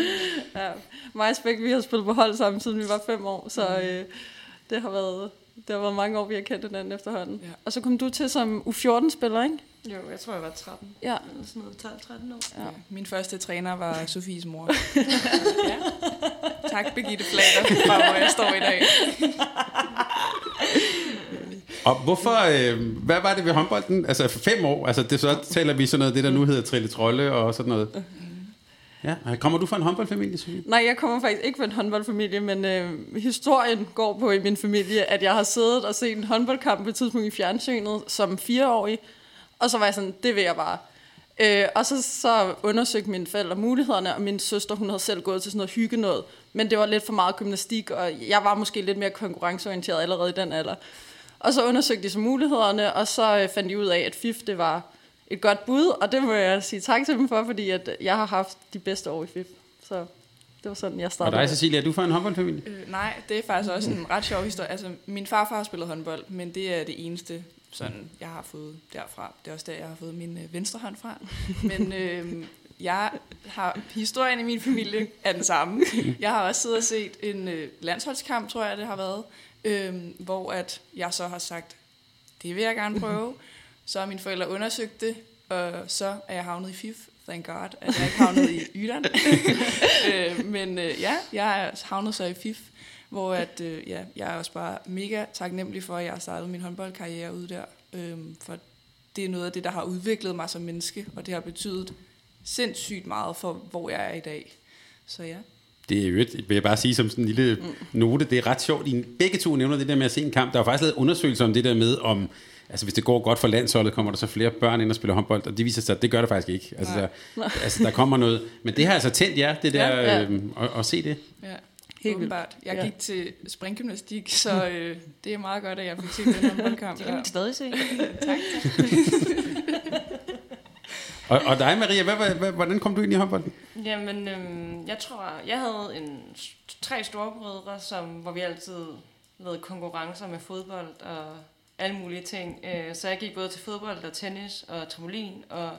Speaker 3: Ja, mig og Spæk, vi har spillet på hold sammen, siden vi var fem år, så øh, det har været det har været mange år, vi har kendt hinanden efterhånden.
Speaker 4: Ja.
Speaker 3: Og så kom du til som U14-spiller, ikke?
Speaker 5: Jo, jeg tror, jeg var 13.
Speaker 3: Ja.
Speaker 5: Eller sådan noget 12-13 år.
Speaker 3: Ja.
Speaker 4: Ja. Min første træner var Sofies mor. ja. Tak, Birgitte Flater, fra hvor jeg står i dag.
Speaker 2: Og hvorfor, øh, hvad var det ved håndbolden? Altså for fem år, altså det, så taler vi sådan noget, det der nu hedder Trille Trolle og sådan noget. Ja, kommer du fra en håndboldfamilie, Sofie?
Speaker 3: Nej, jeg kommer faktisk ikke fra en håndboldfamilie, men øh, historien går på i min familie, at jeg har siddet og set en håndboldkamp på et tidspunkt i fjernsynet som fireårig, og så var jeg sådan, det vil jeg bare. Øh, og så, så undersøgte mine forældre mulighederne, og min søster, hun havde selv gået til sådan noget hygge noget, men det var lidt for meget gymnastik, og jeg var måske lidt mere konkurrenceorienteret allerede i den alder. Og så undersøgte de så mulighederne, og så øh, fandt de ud af, at FIF, det var et godt bud, og det må jeg sige tak til dem for, fordi at jeg har haft de bedste år i FIF. Så det var sådan, jeg
Speaker 2: Og
Speaker 3: startede.
Speaker 2: dig, Cecilia, er du fra en håndboldfamilie?
Speaker 4: Øh, nej, det er faktisk også en ret sjov historie. Altså, min farfar har spillet håndbold, men det er det eneste, sådan, jeg har fået derfra. Det er også der, jeg har fået min øh, venstre hånd fra. Men øh, jeg har historien i min familie er den samme. Jeg har også siddet og set en øh, landsholdskamp, tror jeg, det har været, øh, hvor at jeg så har sagt, det vil jeg gerne prøve. Så har mine forældre undersøgt det, og så er jeg havnet i FIF. Thank God, at jeg ikke havnet i Ydan. øh, men øh, ja, jeg er havnet så i FIF, hvor at, øh, ja, jeg er også bare mega taknemmelig for, at jeg har startet min håndboldkarriere ude der. Øh, for det er noget af det, der har udviklet mig som menneske, og det har betydet sindssygt meget for, hvor jeg er i dag. Så ja.
Speaker 2: Det er jo et, vil jeg bare sige som sådan en lille note, det er ret sjovt. I begge to nævner det der med at se en kamp. Der er faktisk lavet undersøgelser om det der med, om altså hvis det går godt for landsholdet, kommer der så flere børn ind og spiller håndbold, og det viser sig, at det gør det faktisk ikke. Altså, der, altså der kommer noget, men det har altså tændt jer, det der,
Speaker 3: Ja,
Speaker 2: ja,
Speaker 3: ja.
Speaker 2: ja. Øh, at, at se det.
Speaker 4: Ja,
Speaker 3: Helt
Speaker 4: åbenbart. Jeg
Speaker 3: Ja.
Speaker 4: gik til springgymnastik, så øh, det er meget godt, at jeg fik set den håndboldkamp.
Speaker 5: Det kan man stadig se.
Speaker 4: Tak.
Speaker 2: Og, og dig, Maria, hvad, hvad, hvad, hvordan kom du ind i håndbolden?
Speaker 5: Jamen, øhm, jeg tror, jeg havde en, tre storebrødre, som, hvor vi altid lavede konkurrencer med fodbold og alle mulige ting. Øh, Så jeg gik både til fodbold og tennis og trampolin og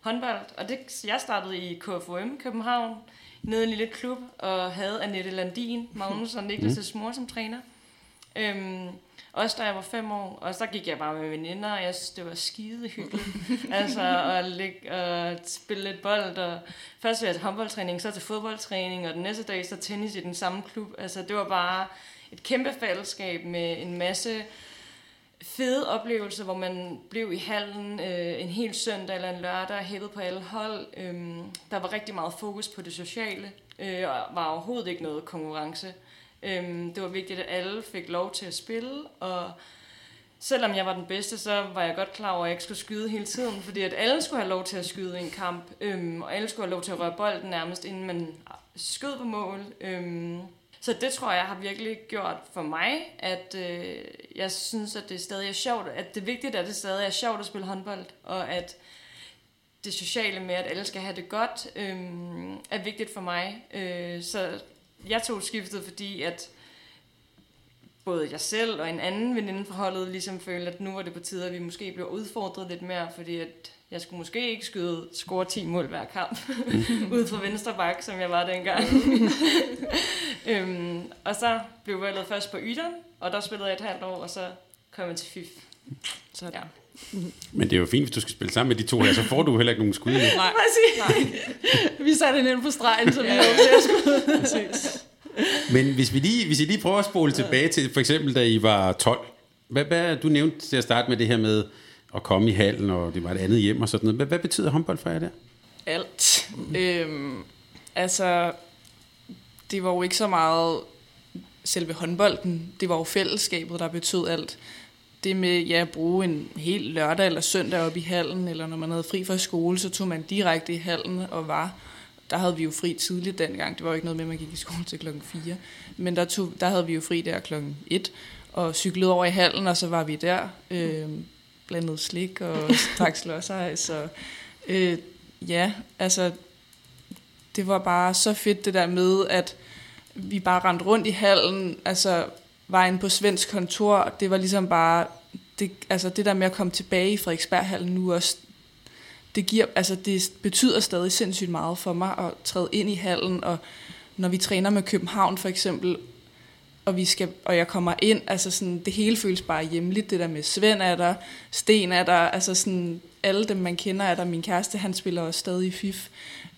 Speaker 5: håndbold. Og det, jeg startede i KFUM København, nede i en lille klub, og havde Annette Landin, Magnus og Niklas' mor som træner. Øhm, også da jeg var fem år, og så gik jeg bare med veninder, og jeg synes, det var skide hyggeligt. altså at ligge og spille lidt bold, og først var jeg til håndboldtræning, så til fodboldtræning, og den næste dag så tennis i den samme klub. Altså det var bare et kæmpe fællesskab med en masse fede oplevelser, hvor man blev i hallen øh, en hel søndag eller en lørdag, hævet på alle hold. Øhm, der var rigtig meget fokus på det sociale, øh, og var overhovedet ikke noget konkurrence. Øhm, det var vigtigt, at alle fik lov til at spille, og selvom jeg var den bedste, så var jeg godt klar over, at jeg ikke skulle skyde hele tiden, fordi at alle skulle have lov til at skyde i en kamp, øhm, og alle skulle have lov til at røre bolden nærmest, inden man skød på mål. Øhm, så det tror jeg har virkelig gjort for mig, at øh, jeg synes, at det stadig er sjovt, at det er vigtigt, at det stadig er sjovt at spille håndbold, og at det sociale med, at alle skal have det godt, øh, er vigtigt for mig. Øh, så jeg tog skiftet, fordi at både jeg selv og en anden veninde fra holdet ligesom følte, at nu var det på tide, at vi måske blev udfordret lidt mere, fordi at jeg skulle måske ikke skyde, score 10 mål hver kamp, ud fra venstre bak, som jeg var dengang. øhm, og så blev valget først på Ydern, og der spillede jeg et halvt år, og så kom jeg til FIF. Så ja.
Speaker 2: Men det er jo fint, hvis du skal spille sammen med de to her, så får du heller ikke nogen skud. Nej,
Speaker 3: Nej. vi satte hende ind på stregen, så vi ja. havde flere skud. Præcis.
Speaker 2: Men hvis vi, lige, hvis I lige prøver at spole tilbage til, for eksempel da I var 12, hvad, hvad du nævnte til at starte med det her med at komme i hallen, og det var et andet hjem og sådan noget. Hvad, hvad betyder håndbold for jer der?
Speaker 4: Alt. Øhm, altså, det var jo ikke så meget selve håndbolden, det var jo fællesskabet, der betød alt. Det med ja, at bruge en hel lørdag eller søndag op i hallen, eller når man havde fri fra skole, så tog man direkte i hallen og var. Der havde vi jo fri tidligt dengang. Det var jo ikke noget med, at man gik i skole til klokken 4. Men der, tog, der havde vi jo fri der klokken 1 og cyklede over i hallen, og så var vi der. Øh, blandet slik og drak slåsejs. Og, øh, ja, altså, det var bare så fedt det der med, at vi bare rendte rundt i hallen, altså vejen på svensk kontor, det var ligesom bare, det, altså det der med at komme tilbage i Frederiksberghallen nu også, det, giver, altså det betyder stadig sindssygt meget for mig at træde ind i hallen, og når vi træner med København for eksempel, og, vi skal, og jeg kommer ind, altså sådan, det hele føles bare hjemligt, det der med Svend er der, Sten er der, altså sådan, alle dem man kender er der, min kæreste, han spiller også stadig i FIF,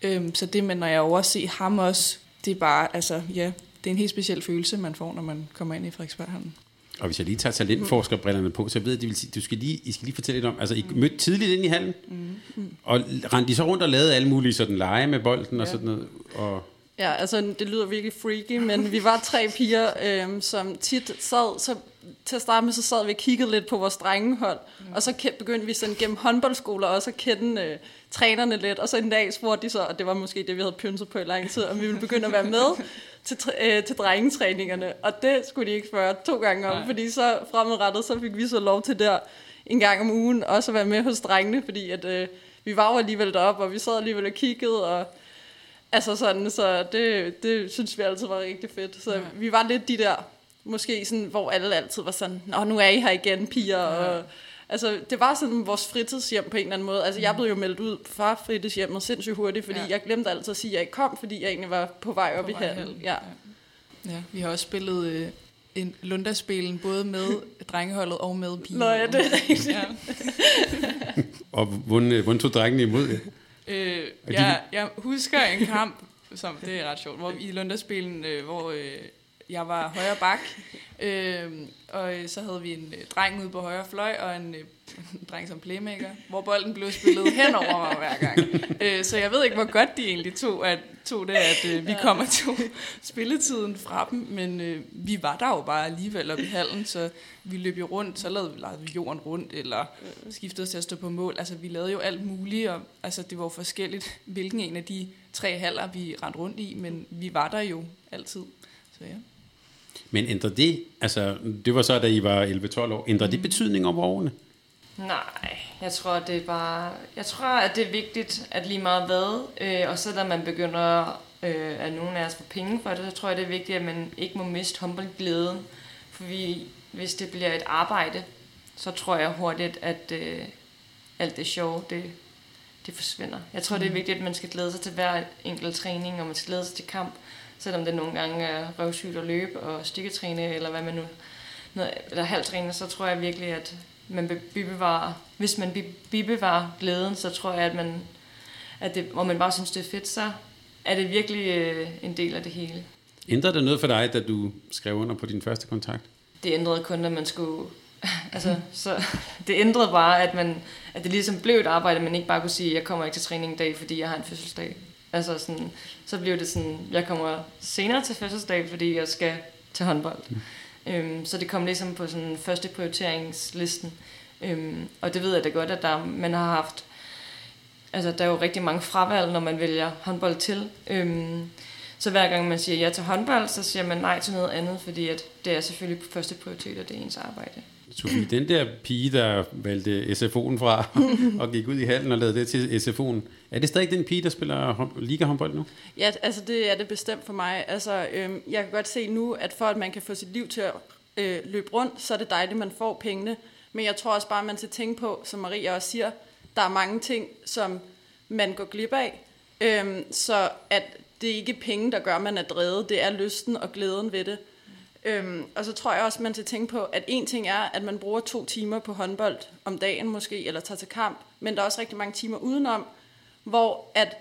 Speaker 4: øhm, så det med, når jeg overser ham også, det er bare, altså ja, det er en helt speciel følelse, man får, når man kommer ind i Frederiksberghallen.
Speaker 2: Og hvis jeg lige tager talentforskerbrillerne på, så ved jeg, det vil sige, du skal lige, I skal lige fortælle lidt om, altså I mødte tidligt ind i hallen, mm. Og rendte de så rundt og lavede alle mulige sådan lege med bolden ja. og sådan noget, og
Speaker 3: Ja, altså det lyder virkelig freaky, men vi var tre piger, øhm, som tit sad, så til at starte med, så sad vi og kiggede lidt på vores drengehold, mm. og så begyndte vi sådan gennem håndboldskoler også at kende øh, trænerne lidt, og så en dag spurgte de så, og det var måske det, vi havde pynset på i lang tid, om vi ville begynde at være med til, øh, til drengetræningerne, og det skulle de ikke spørge to gange om, Nej. fordi så fremadrettet, så fik vi så lov til der en gang om ugen også at være med hos drengene, fordi at, øh, vi var jo alligevel deroppe, og vi sad alligevel og kiggede, og Altså sådan, så det, det synes vi altid var rigtig fedt. Så ja. vi var lidt de der, måske sådan, hvor alle altid var sådan, Nå, nu er I her igen, piger. Ja. Og, altså, det var sådan vores fritidshjem på en eller anden måde. Altså, jeg blev jo meldt ud fra fritidshjemmet sindssygt hurtigt, fordi ja. jeg glemte altid at sige, at jeg ikke kom, fordi jeg egentlig var på vej op på i hallen. Ja.
Speaker 4: ja. ja, vi har også spillet øh, en Lundaspelen, både med drengeholdet og med piger.
Speaker 3: Nå ja, det er rigtigt. Ja.
Speaker 2: og hvordan, hvordan tog drengene imod det?
Speaker 4: Øh, jeg, jeg husker en kamp, som det er ret sjovt, hvor i Lunderspillen, øh, hvor øh, jeg var højre bak, øh, og øh, så havde vi en øh, dreng ude på højre fløj, og en, øh, en dreng som playmaker, hvor bolden blev spillet hen over mig hver gang. Øh, så jeg ved ikke, hvor godt de egentlig tog, at, tog det, at øh, vi kommer til spilletiden fra dem, men øh, vi var der jo bare alligevel oppe i hallen, så vi løb jo rundt, så lavede, lavede vi jorden rundt, eller skiftede os til at stå på mål. Altså, vi lavede jo alt muligt, og altså, det var jo forskelligt, hvilken en af de tre haller, vi rendte rundt i, men vi var der jo altid. Så ja.
Speaker 2: Men ændrer det, altså det var så, da I var 11-12 år, ændrer mm. det betydning over årene?
Speaker 5: Nej, jeg tror, det er bare... Jeg tror, at det er vigtigt, at lige meget hvad, øh, og så da man begynder, øh, at nogen af os får penge for det, så tror jeg, det er vigtigt, at man ikke må miste håndboldglæden. For vi, hvis det bliver et arbejde, så tror jeg hurtigt, at øh, alt det sjove, det, det forsvinder. Jeg tror, mm. det er mm. vigtigt, at man skal glæde sig til hver enkelt træning, og man skal glæde sig til kamp, selvom det nogle gange er røvsygt at løbe og stikketræne, eller hvad man nu, noget, eller halvtræner, så tror jeg virkelig, at man bibevarer, hvis man bibevarer glæden, så tror jeg, at man, at det, og man bare synes, det er fedt, så er det virkelig øh, en del af det hele.
Speaker 2: Ændrede det noget for dig, da du skrev under på din første kontakt?
Speaker 5: Det ændrede kun, at man skulle... altså, så det ændrede bare, at, man, at det ligesom blev et arbejde, man ikke bare kunne sige, jeg kommer ikke til træning i dag, fordi jeg har en fødselsdag. Altså sådan, så blev det sådan, jeg kommer senere til fødselsdag, fordi jeg skal til håndbold. Mm. Øhm, så det kom ligesom på sådan første prioriteringslisten. Øhm, og det ved jeg da godt, at der, man har haft, altså der er jo rigtig mange fravalg, når man vælger håndbold til. Øhm, så hver gang man siger ja til håndbold, så siger man nej til noget andet, fordi at det er selvfølgelig første prioritet, og det er ens arbejde.
Speaker 2: Sofie, den der pige, der valgte SFO'en fra og gik ud i hallen og lavede det til SFO'en, er det stadig den pige, der spiller liga håndbold nu?
Speaker 3: Ja, altså det er det bestemt for mig. Altså, øhm, jeg kan godt se nu, at for at man kan få sit liv til at øh, løbe rundt, så er det dejligt, at man får pengene. Men jeg tror også bare, at man skal tænke på, som Maria også siger, der er mange ting, som man går glip af. Øhm, så at det er ikke penge, der gør, at man er drevet. Det er lysten og glæden ved det. Øhm, og så tror jeg også, man skal tænke på, at en ting er, at man bruger to timer på håndbold om dagen måske, eller tager til kamp, men der er også rigtig mange timer udenom, hvor at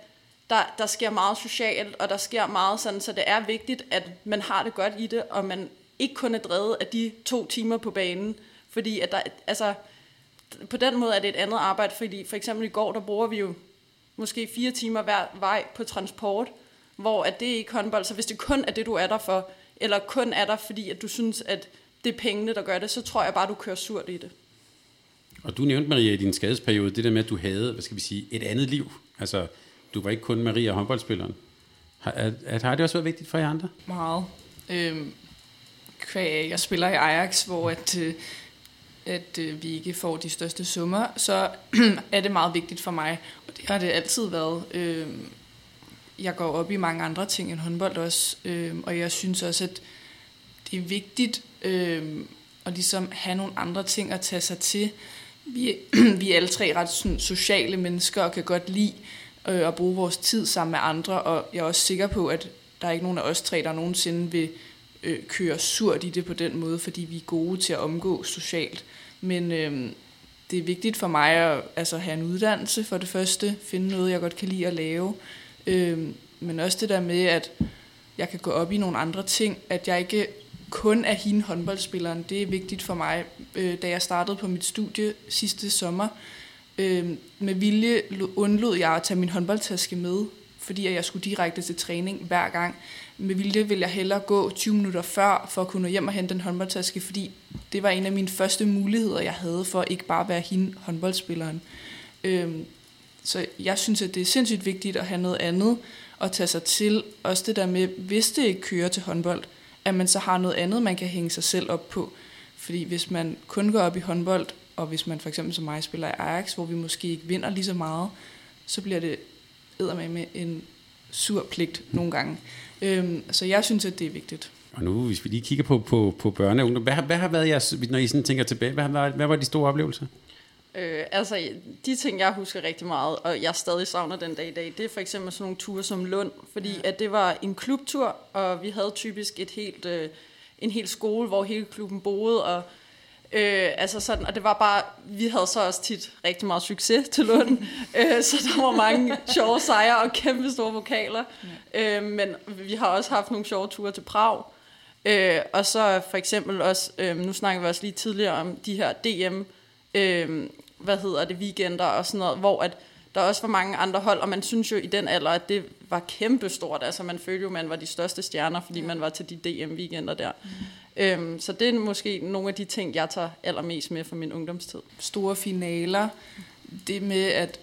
Speaker 3: der, der sker meget socialt, og der sker meget sådan, så det er vigtigt, at man har det godt i det, og man ikke kun er drevet af de to timer på banen, fordi at der, altså, på den måde er det et andet arbejde, fordi for eksempel i går, der bruger vi jo måske fire timer hver vej på transport, hvor at det er ikke håndbold, så hvis det kun er det, du er der for, eller kun er der, fordi at du synes, at det er pengene, der gør det, så tror jeg bare, du kører surt i det.
Speaker 2: Og du nævnte, Maria, i din skadesperiode, det der med, at du havde, hvad skal vi sige, et andet liv. Altså, du var ikke kun Maria håndboldspilleren. Har, at, har det også været vigtigt for jer andre?
Speaker 4: Meget. Øhm, jeg spiller i Ajax, hvor at, øh, at øh, vi ikke får de største summer, så er det meget vigtigt for mig. Og det har det altid været. Øhm, jeg går op i mange andre ting end håndbold også, øh, og jeg synes også, at det er vigtigt øh, at ligesom have nogle andre ting at tage sig til. Vi, vi er alle tre ret sådan, sociale mennesker og kan godt lide øh, at bruge vores tid sammen med andre, og jeg er også sikker på, at der er ikke nogen af os tre, der nogensinde vil øh, køre surt i det på den måde, fordi vi er gode til at omgå socialt. Men øh, det er vigtigt for mig at altså, have en uddannelse for det første, finde noget, jeg godt kan lide at lave, Øh, men også det der med, at jeg kan gå op i nogle andre ting, at jeg ikke kun er hende håndboldspilleren. Det er vigtigt for mig. Øh, da jeg startede på mit studie sidste sommer, øh, med vilje undlod jeg at tage min håndboldtaske med, fordi jeg skulle direkte til træning hver gang. Med vilje ville jeg hellere gå 20 minutter før, for at kunne hjem og hente en håndboldtaske, fordi det var en af mine første muligheder, jeg havde for ikke bare at være hende håndboldspilleren. Øh, så jeg synes, at det er sindssygt vigtigt at have noget andet at tage sig til. Også det der med, hvis det ikke kører til håndbold, at man så har noget andet, man kan hænge sig selv op på. Fordi hvis man kun går op i håndbold, og hvis man for eksempel som mig spiller i Ajax, hvor vi måske ikke vinder lige så meget, så bliver det eddermame med en sur pligt nogle gange. Øhm, så jeg synes, at det er vigtigt.
Speaker 2: Og nu, hvis vi lige kigger på, på, på børne og ungdom, hvad, hvad har været jeres, når I sådan tænker tilbage, hvad, hvad, hvad var de store oplevelser?
Speaker 3: Øh, altså, de ting, jeg husker rigtig meget, og jeg stadig savner den dag i dag, det er for eksempel sådan nogle ture som Lund, fordi ja. at det var en klubtur, og vi havde typisk et helt, øh, en hel skole, hvor hele klubben boede, og Øh, altså sådan, og det var bare, vi havde så også tit rigtig meget succes til Lund, øh, så der var mange sjove sejre og kæmpe store vokaler, ja. øh, men vi har også haft nogle sjove ture til Prag, øh, og så for eksempel også, øh, nu snakker vi også lige tidligere om de her DM, øh, hvad hedder det, weekender og sådan noget, hvor at der også var mange andre hold, og man synes jo i den alder, at det var kæmpestort. Altså man følte jo, at man var de største stjerner, fordi man var til de DM-weekender der. Mm. Øhm, så det er måske nogle af de ting, jeg tager allermest med fra min ungdomstid.
Speaker 4: Store finaler. Det med, at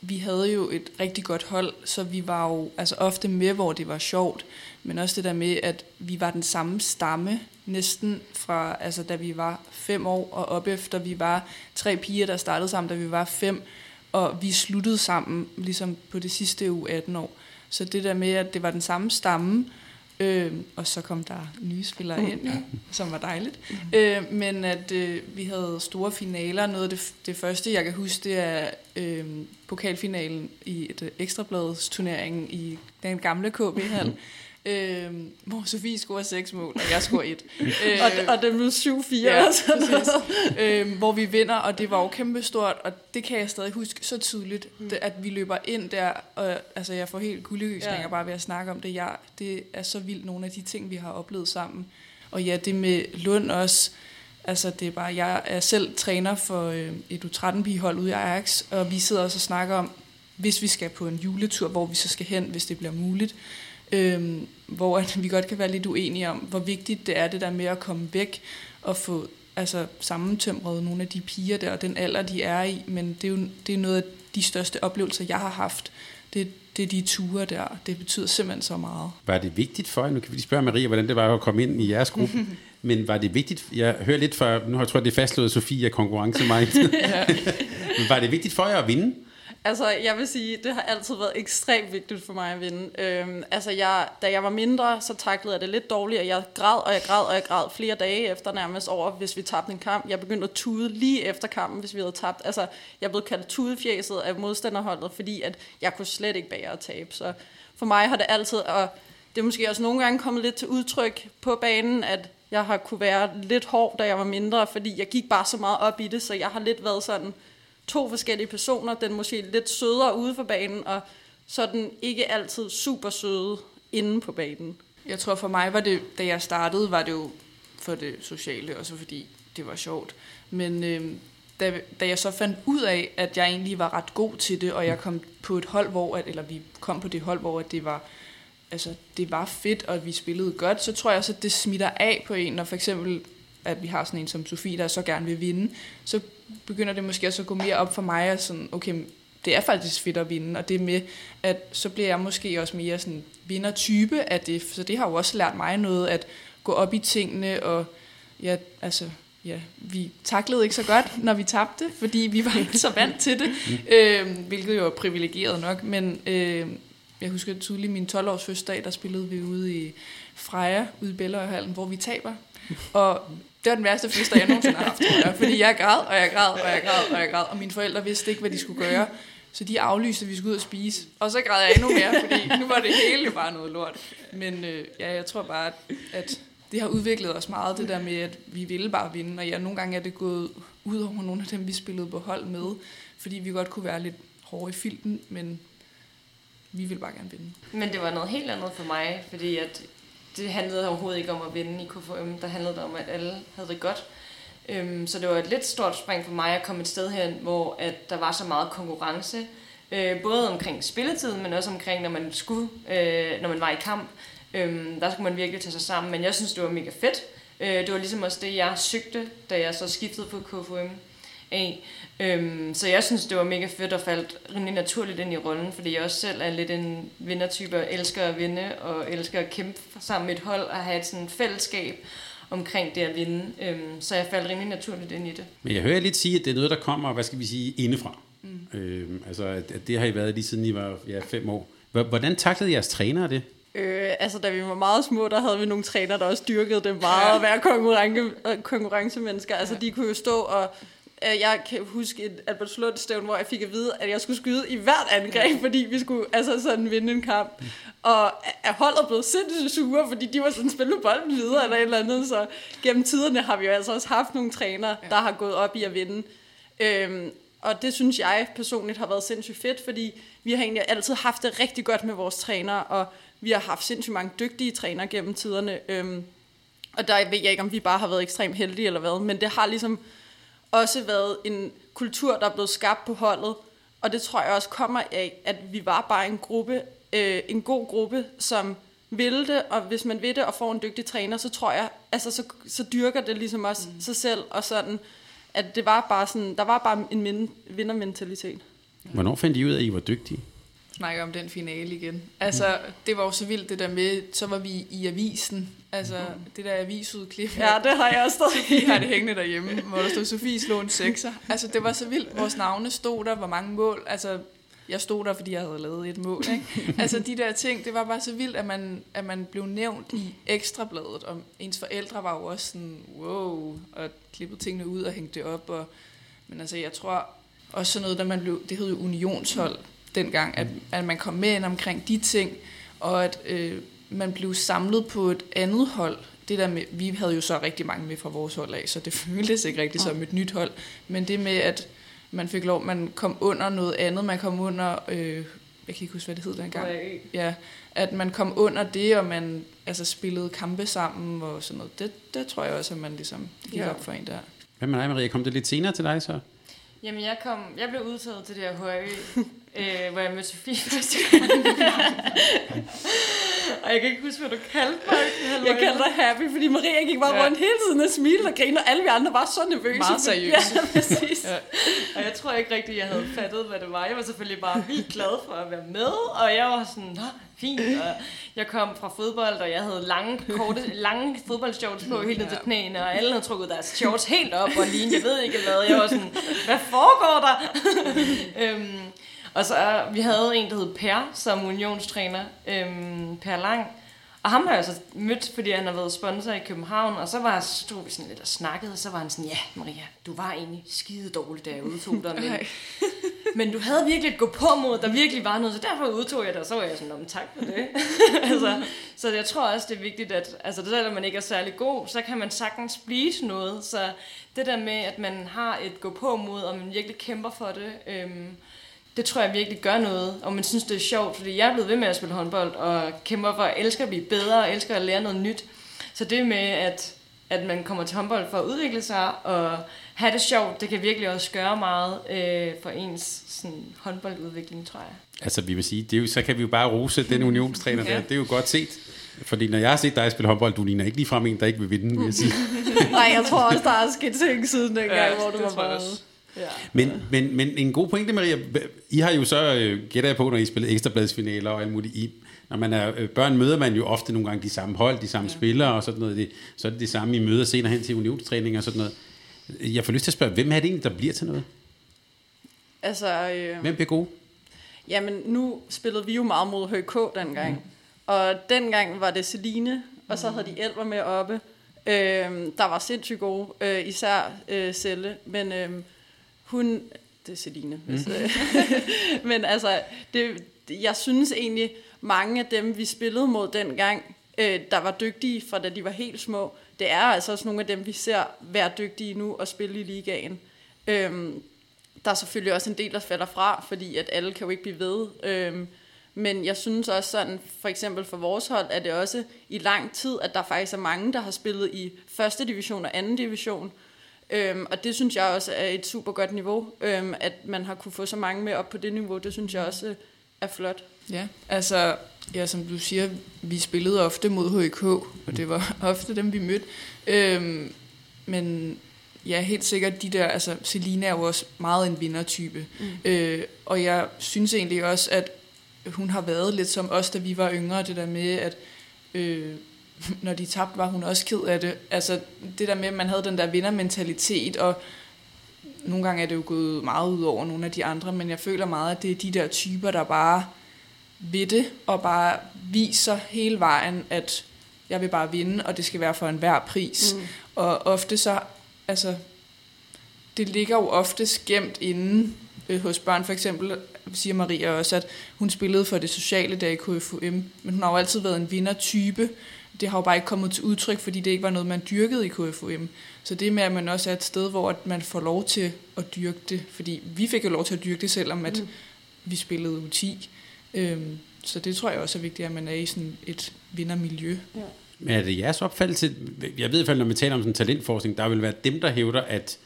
Speaker 4: vi havde jo et rigtig godt hold, så vi var jo altså ofte med, hvor det var sjovt, men også det der med, at vi var den samme stamme, næsten fra, altså da vi var fem år og op efter, vi var tre piger, der startede sammen, da vi var fem, og vi sluttede sammen ligesom på det sidste uge 18 år. Så det der med, at det var den samme stamme, øh, og så kom der nye spillere ind, ja. som var dejligt. Mm. Øh, men at øh, vi havde store finaler. Noget af det, det første, jeg kan huske, det er øh, pokalfinalen i et ekstrabladets turnering i den gamle KB-hal. øh, hvor Sofie scorer seks mål, og jeg scorer et. øh,
Speaker 3: og, og det blev 7-4.
Speaker 4: Ja, øh, hvor vi vinder, og det var jo kæmpestort, og det kan jeg stadig huske så tydeligt, mm. det, at vi løber ind der, og altså, jeg får helt guldegysninger ja. bare ved at snakke om det. Jeg, det er så vildt nogle af de ting, vi har oplevet sammen. Og ja, det med Lund også, altså det er bare, jeg er selv træner for øh, et U13-pigehold ude i Ajax, og vi sidder også og snakker om, hvis vi skal på en juletur, hvor vi så skal hen, hvis det bliver muligt, øhm, hvor at vi godt kan være lidt uenige om, hvor vigtigt det er det der med at komme væk og få altså, sammentømret nogle af de piger der, og den alder, de er i, men det er jo det er noget af de største oplevelser, jeg har haft. Det, det er de ture der. Det betyder simpelthen så meget.
Speaker 2: Var det vigtigt for jer, nu kan vi lige spørge Maria, hvordan det var at komme ind i jeres gruppe, men var det vigtigt, jeg hører lidt fra, nu har jeg tror, det er fastslået, Sofie er konkurrence mig. men var det vigtigt for jer at vinde?
Speaker 3: Altså, jeg vil sige, det har altid været ekstremt vigtigt for mig at vinde. Øhm, altså, jeg, da jeg var mindre, så taklede jeg det lidt dårligt, og jeg græd, og jeg græd, og jeg græd flere dage efter nærmest over, hvis vi tabte en kamp. Jeg begyndte at tude lige efter kampen, hvis vi havde tabt. Altså, jeg blev kaldt tudefjæset af modstanderholdet, fordi at jeg kunne slet ikke bære at tabe. Så for mig har det altid, og det er måske også nogle gange kommet lidt til udtryk på banen, at jeg har kunne være lidt hård, da jeg var mindre, fordi jeg gik bare så meget op i det, så jeg har lidt været sådan to forskellige personer. Den måske lidt sødere ude for banen, og så den ikke altid super søde inde på banen.
Speaker 4: Jeg tror for mig var det, da jeg startede, var det jo for det sociale, og så fordi det var sjovt. Men øh, da, da jeg så fandt ud af, at jeg egentlig var ret god til det, og jeg kom på et hold, hvor, at, eller vi kom på det hold, hvor at det var altså, det var fedt, og vi spillede godt, så tror jeg også, at det smitter af på en, når for eksempel, at vi har sådan en som Sofie, der så gerne vil vinde, så begynder det måske også at gå mere op for mig, at sådan, okay, det er faktisk fedt at vinde, og det med, at så bliver jeg måske også mere sådan vindertype af det, så det har jo også lært mig noget, at gå op i tingene, og ja, altså, ja, vi taklede ikke så godt, når vi tabte, fordi vi var ikke så vant til det, øh, hvilket jo er privilegeret nok, men øh, jeg husker tydeligt min 12-års fødselsdag, der spillede vi ude i Freja, ude i Belløjhallen, hvor vi taber, og det var den værste fødselsdag, jeg nogensinde har haft, tror jeg. Fordi jeg græd, og jeg græd, og jeg græd, og jeg græd, og mine forældre vidste ikke, hvad de skulle gøre. Så de aflyste, at vi skulle ud og spise. Og så græd jeg endnu mere, fordi nu var det hele bare noget lort. Men øh, ja, jeg tror bare, at, at det har udviklet os meget, det der med, at vi ville bare vinde. Og ja, nogle gange er det gået ud over nogle af dem, vi spillede på hold med. Fordi vi godt kunne være lidt hårde i filten, men vi ville bare gerne vinde.
Speaker 5: Men det var noget helt andet for mig, fordi at det handlede overhovedet ikke om at vinde i KFM. Der handlede det om, at alle havde det godt. Øhm, så det var et lidt stort spring for mig at komme et sted hen, hvor at der var så meget konkurrence. Øh, både omkring spilletiden, men også omkring, når man skulle, øh, når man var i kamp. Øhm, der skulle man virkelig tage sig sammen. Men jeg synes, det var mega fedt. Øh, det var ligesom også det, jeg søgte, da jeg så skiftede på KFM af. Øhm, så jeg synes, det var mega fedt at falde rimelig naturligt ind i rollen, fordi jeg også selv er lidt en vindertype og elsker at vinde og elsker at kæmpe sammen med et hold og have et sådan fællesskab omkring det at vinde. Øhm, så jeg faldt rimelig naturligt ind i det.
Speaker 2: Men jeg hører lidt sige, at det er noget, der kommer, hvad skal vi sige, indefra. Mm. Øhm, altså, at, det har I været lige siden I var ja, fem år. Hvordan taklede jeres trænere det?
Speaker 3: Øh, altså, da vi var meget små, der havde vi nogle trænere, der også dyrkede det meget ja. at være konkurrence, konkurrencemennesker. Altså, de kunne jo stå og jeg kan huske et Albert Lund stævn, hvor jeg fik at vide, at jeg skulle skyde i hvert angreb, fordi vi skulle altså sådan vinde en kamp. Og at holdet blev sindssygt sure, fordi de var sådan spillet bolden videre eller et eller andet. Så gennem tiderne har vi jo altså også haft nogle trænere, der har gået op i at vinde. Øhm, og det synes jeg personligt har været sindssygt fedt, fordi vi har egentlig altid haft det rigtig godt med vores trænere, og vi har haft sindssygt mange dygtige trænere gennem tiderne. Øhm, og der ved jeg ikke, om vi bare har været ekstremt heldige eller hvad, men det har ligesom også været en kultur, der er blevet skabt på holdet, og det tror jeg også kommer af, at vi var bare en gruppe, øh, en god gruppe, som ville det, og hvis man vil det og får en dygtig træner, så tror jeg, altså så, så dyrker det ligesom også mm. sig selv, og sådan, at det var bare sådan, der var bare en vindermentalitet.
Speaker 2: Hvornår fandt I ud af, at I var dygtige?
Speaker 4: Snakke om den finale igen. Altså, det var jo så vildt det der med, så var vi i avisen, altså mm. det der avisudklip.
Speaker 3: Ja, det har jeg også
Speaker 4: stadig. Vi har det hængende derhjemme, hvor der stod, Sofie slog en sekser. Altså, det var så vildt. Vores navne stod der, hvor mange mål, altså jeg stod der, fordi jeg havde lavet et mål. Ikke? Altså de der ting, det var bare så vildt, at man, at man blev nævnt i ekstrabladet, og ens forældre var jo også sådan, wow, og klippede tingene ud og hængte det op. Og, men altså, jeg tror også sådan noget, da man blev, det hed jo unionshold, dengang, at, at man kom med ind omkring de ting, og at øh, man blev samlet på et andet hold. Det der med, vi havde jo så rigtig mange med fra vores hold af, så det føltes ikke rigtig som et nyt hold. Men det med, at man fik lov, man kom under noget andet, man kom under, øh, jeg kan ikke huske, hvad det hed dengang. Ja, at man kom under det, og man altså, spillede kampe sammen og sådan noget. Det, det tror jeg også, at man ligesom gik ja. op for en der.
Speaker 2: Hvad med dig, Maria? Kom det lidt senere til dig så?
Speaker 5: Jamen, jeg, kom, jeg blev udtaget til det her HRV, øh, hvor jeg mødte Sofie første gang. og jeg kan ikke huske, hvad du kaldte mig.
Speaker 3: Jeg kaldte dig happy, fordi Maria gik bare ja. rundt hele tiden og smilte og grinede, og alle vi andre var så nervøse.
Speaker 4: Meget seriøst.
Speaker 3: Ja, præcis. ja.
Speaker 5: Og jeg tror ikke rigtigt, jeg havde fattet, hvad det var. Jeg var selvfølgelig bare vildt glad for at være med, og jeg var sådan, Nå, fint. Og jeg kom fra fodbold, og jeg havde lange, korte, lange fodboldshorts på helt ned til knæene, og alle havde trukket deres shorts helt op og lignede, jeg ved ikke hvad. Jeg var sådan, hvad foregår der? øhm, og så vi havde en, der hed Per, som unionstræner, øhm, Per Lang. Og ham har jeg så mødt, fordi han har været sponsor i København, og så var stod vi sådan lidt og snakkede, og så var han sådan, ja Maria, du var egentlig skide dårlig, da jeg udtog dig, men, men du havde virkelig et gå på mod, der virkelig var noget, så derfor udtog jeg det, og så var jeg sådan, om tak for det. altså, så jeg tror også, det er vigtigt, at altså, selvom man ikke er særlig god, så kan man sagtens blive til noget, så det der med, at man har et gå på mod, og man virkelig kæmper for det, øhm, det tror jeg virkelig gør noget, og man synes, det er sjovt, fordi jeg er blevet ved med at spille håndbold, og kæmper for at elske at blive bedre, og elsker at lære noget nyt. Så det med, at, at man kommer til håndbold for at udvikle sig, og have det sjovt, det kan virkelig også gøre meget øh, for ens sådan, håndboldudvikling, tror jeg.
Speaker 2: Altså, vi vil sige, det er jo, så kan vi jo bare rose den unionstræner ja. der. Det er jo godt set. Fordi når jeg har set dig spille håndbold, du ligner ikke ligefrem en, der ikke vil vinde, vil jeg sige.
Speaker 3: Nej, jeg tror også, der er sket ting siden dengang, ja, hvor du var bare...
Speaker 2: Ja. Men, men, men en god pointe, Maria. I har jo så, øh, gætter jeg på, når I spiller ekstrabladsfinaler og alt muligt. I, når man er øh, børn, møder man jo ofte nogle gange de samme hold, de samme ja. spillere og sådan noget. Det, så er det det samme, I møder senere hen til unionstræning og sådan noget. Jeg får lyst til at spørge, hvem er det egentlig, der bliver til noget?
Speaker 3: Altså, øh,
Speaker 2: hvem bliver god?
Speaker 3: Jamen, nu spillede vi jo meget mod HK dengang. Mm. Og dengang var det Celine, og så havde de Elver med oppe. Øh, der var sindssygt gode, øh, især øh, Selle. Men øh, hun, det er Celine, mm. men altså, det, jeg synes egentlig, mange af dem, vi spillede mod dengang, øh, der var dygtige fra da de var helt små, det er altså også nogle af dem, vi ser være dygtige nu og spille i ligaen. Øhm, der er selvfølgelig også en del, der falder fra, fordi at alle kan jo ikke blive ved. Øhm, men jeg synes også sådan, for eksempel for vores hold, er det også i lang tid, at der faktisk er mange, der har spillet i første division og anden division, Øhm, og det synes jeg også er et super godt niveau, øhm, at man har kunne få så mange med op på det niveau, det synes jeg også øh, er flot.
Speaker 4: Ja, altså, ja, som du siger, vi spillede ofte mod HIK, og det var ofte dem, vi mødte. Øhm, men ja, helt sikkert de der, altså Selina er jo også meget en vindertype. Mm. Øh, og jeg synes egentlig også, at hun har været lidt som os, da vi var yngre, det der med, at øh, når de tabte, var hun også ked af det. Altså det der med, at man havde den der vindermentalitet, og nogle gange er det jo gået meget ud over nogle af de andre, men jeg føler meget, at det er de der typer, der bare ved det, og bare viser hele vejen, at jeg vil bare vinde, og det skal være for enhver pris. Mm. Og ofte så, altså, det ligger jo ofte gemt inden øh, hos børn. For eksempel siger Maria også, at hun spillede for det sociale der i KFUM, men hun har jo altid været en vindertype, det har jo bare ikke kommet til udtryk, fordi det ikke var noget, man dyrkede i KFUM. Så det med, at man også er et sted, hvor man får lov til at dyrke det, fordi vi fik jo lov til at dyrke det, selvom at mm. vi spillede U10. Øhm, så det tror jeg også er vigtigt, at man er i sådan et vindermiljø. Ja.
Speaker 2: Men er det jeres opfattelse? Jeg ved i hvert fald, når vi taler om sådan talentforskning, der vil være dem, der hævder, at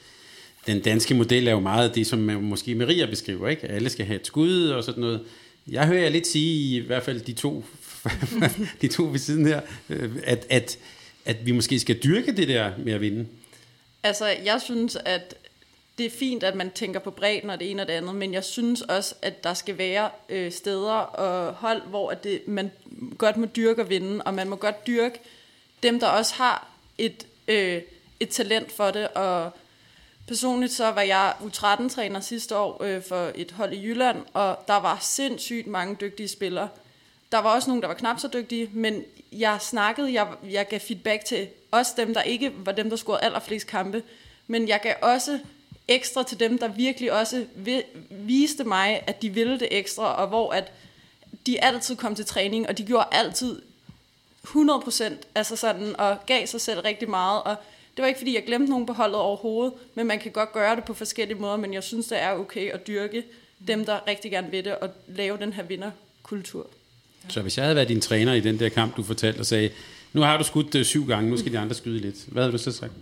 Speaker 2: den danske model er jo meget det, som måske Maria beskriver, ikke? Alle skal have et skud og sådan noget. Jeg hører jer lidt sige, i hvert fald de to de to ved siden her, øh, at, at, at vi måske skal dyrke det der med at vinde?
Speaker 3: Altså, jeg synes, at det er fint, at man tænker på bredden og det ene og det andet, men jeg synes også, at der skal være øh, steder og hold, hvor at det, man godt må dyrke og vinde, og man må godt dyrke dem, der også har et, øh, et talent for det. Og personligt så var jeg U13-træner sidste år øh, for et hold i Jylland, og der var sindssygt mange dygtige spillere. Der var også nogen, der var knap så dygtige, men jeg snakkede, jeg, jeg gav feedback til også dem, der ikke var dem, der scorede allerflest kampe, men jeg gav også ekstra til dem, der virkelig også vi, viste mig, at de ville det ekstra, og hvor at de altid kom til træning, og de gjorde altid 100 procent, altså sådan, og gav sig selv rigtig meget, og det var ikke, fordi jeg glemte nogen på holdet overhovedet, men man kan godt gøre det på forskellige måder, men jeg synes, det er okay at dyrke dem, der rigtig gerne vil det, og lave den her vinderkultur.
Speaker 2: Så hvis jeg havde været din træner i den der kamp, du fortalte og sagde, nu har du skudt uh, syv gange, nu skal de andre skyde lidt. Hvad havde du så sagt?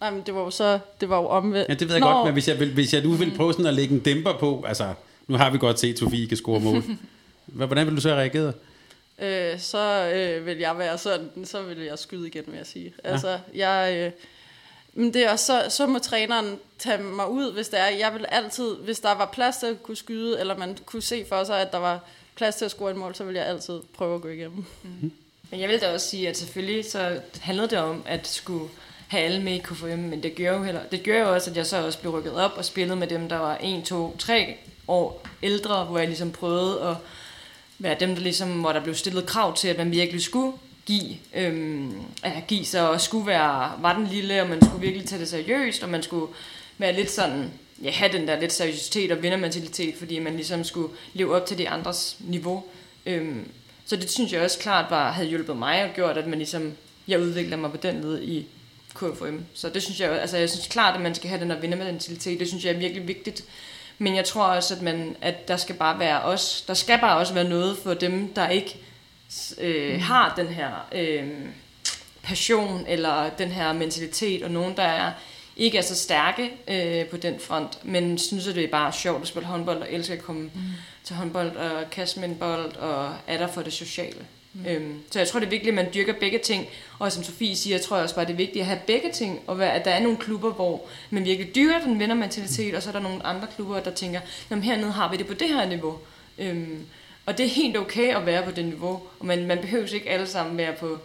Speaker 3: Nej, men det var jo så, det var jo omvendt.
Speaker 2: Ja, det ved jeg Nå. godt, men hvis jeg, hvis jeg nu vil prøve sådan at lægge en dæmper på, altså, nu har vi godt set, at Sofie kan score mål. Hvordan vil du så have reageret?
Speaker 3: Øh, så øh, vil jeg være sådan, så vil jeg skyde igen, vil jeg sige. Ja. Altså, jeg... Øh, men det er også, så, så må træneren tage mig ud, hvis det er. Jeg vil altid, hvis der var plads til at kunne skyde, eller man kunne se for sig, at der var plads til at score et mål, så vil jeg altid prøve at gå igennem. Mm.
Speaker 5: Men jeg vil da også sige, at selvfølgelig så handlede det om, at skulle have alle med i KFM, men det gør jo, heller, det gør jo også, at jeg så også blev rykket op og spillede med dem, der var 1, 2, 3 år ældre, hvor jeg ligesom prøvede at være dem, der ligesom, hvor der blev stillet krav til, at man virkelig skulle give, øhm, at give sig og skulle være, var den lille, og man skulle virkelig tage det seriøst, og man skulle være lidt sådan, ja, have den der lidt seriøsitet og vindermentalitet, fordi man ligesom skulle leve op til de andres niveau. Øhm, så det synes jeg også klart bare havde hjulpet mig og gjort, at man ligesom, jeg udvikler mig på den led i KFM. Så det synes jeg, altså jeg synes klart, at man skal have den der vindermentalitet. Det synes jeg er virkelig vigtigt. Men jeg tror også, at, man, at der skal bare være os. Der skal bare også være noget for dem, der ikke øh, har den her øh, passion eller den her mentalitet, og nogen, der er ikke er så stærke øh, på den front, men synes, at det er bare sjovt at spille håndbold, og elsker at komme mm. til håndbold og kaste med en bold, og er der for det sociale. Mm. Øhm, så jeg tror, det er vigtigt, at man dyrker begge ting. Og som Sofie siger, jeg tror også bare, det er vigtigt at have begge ting. Og at der er nogle klubber, hvor man virkelig dyrker den vindermentalitet, og så er der nogle andre klubber, der tænker, jamen hernede har vi det på det her niveau. Øhm, og det er helt okay at være på det niveau. Og man, man behøver ikke alle sammen være på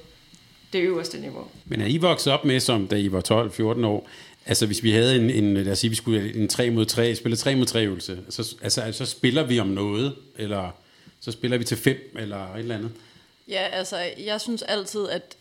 Speaker 5: det øverste niveau.
Speaker 2: Men er I vokset op med, som da I var 12-14 år, Altså hvis vi havde en, en lad os sige, vi skulle en 3 mod 3, spille 3 mod 3 øvelse, så, altså, så spiller vi om noget, eller så spiller vi til 5, eller et eller andet.
Speaker 3: Ja, altså jeg synes altid, at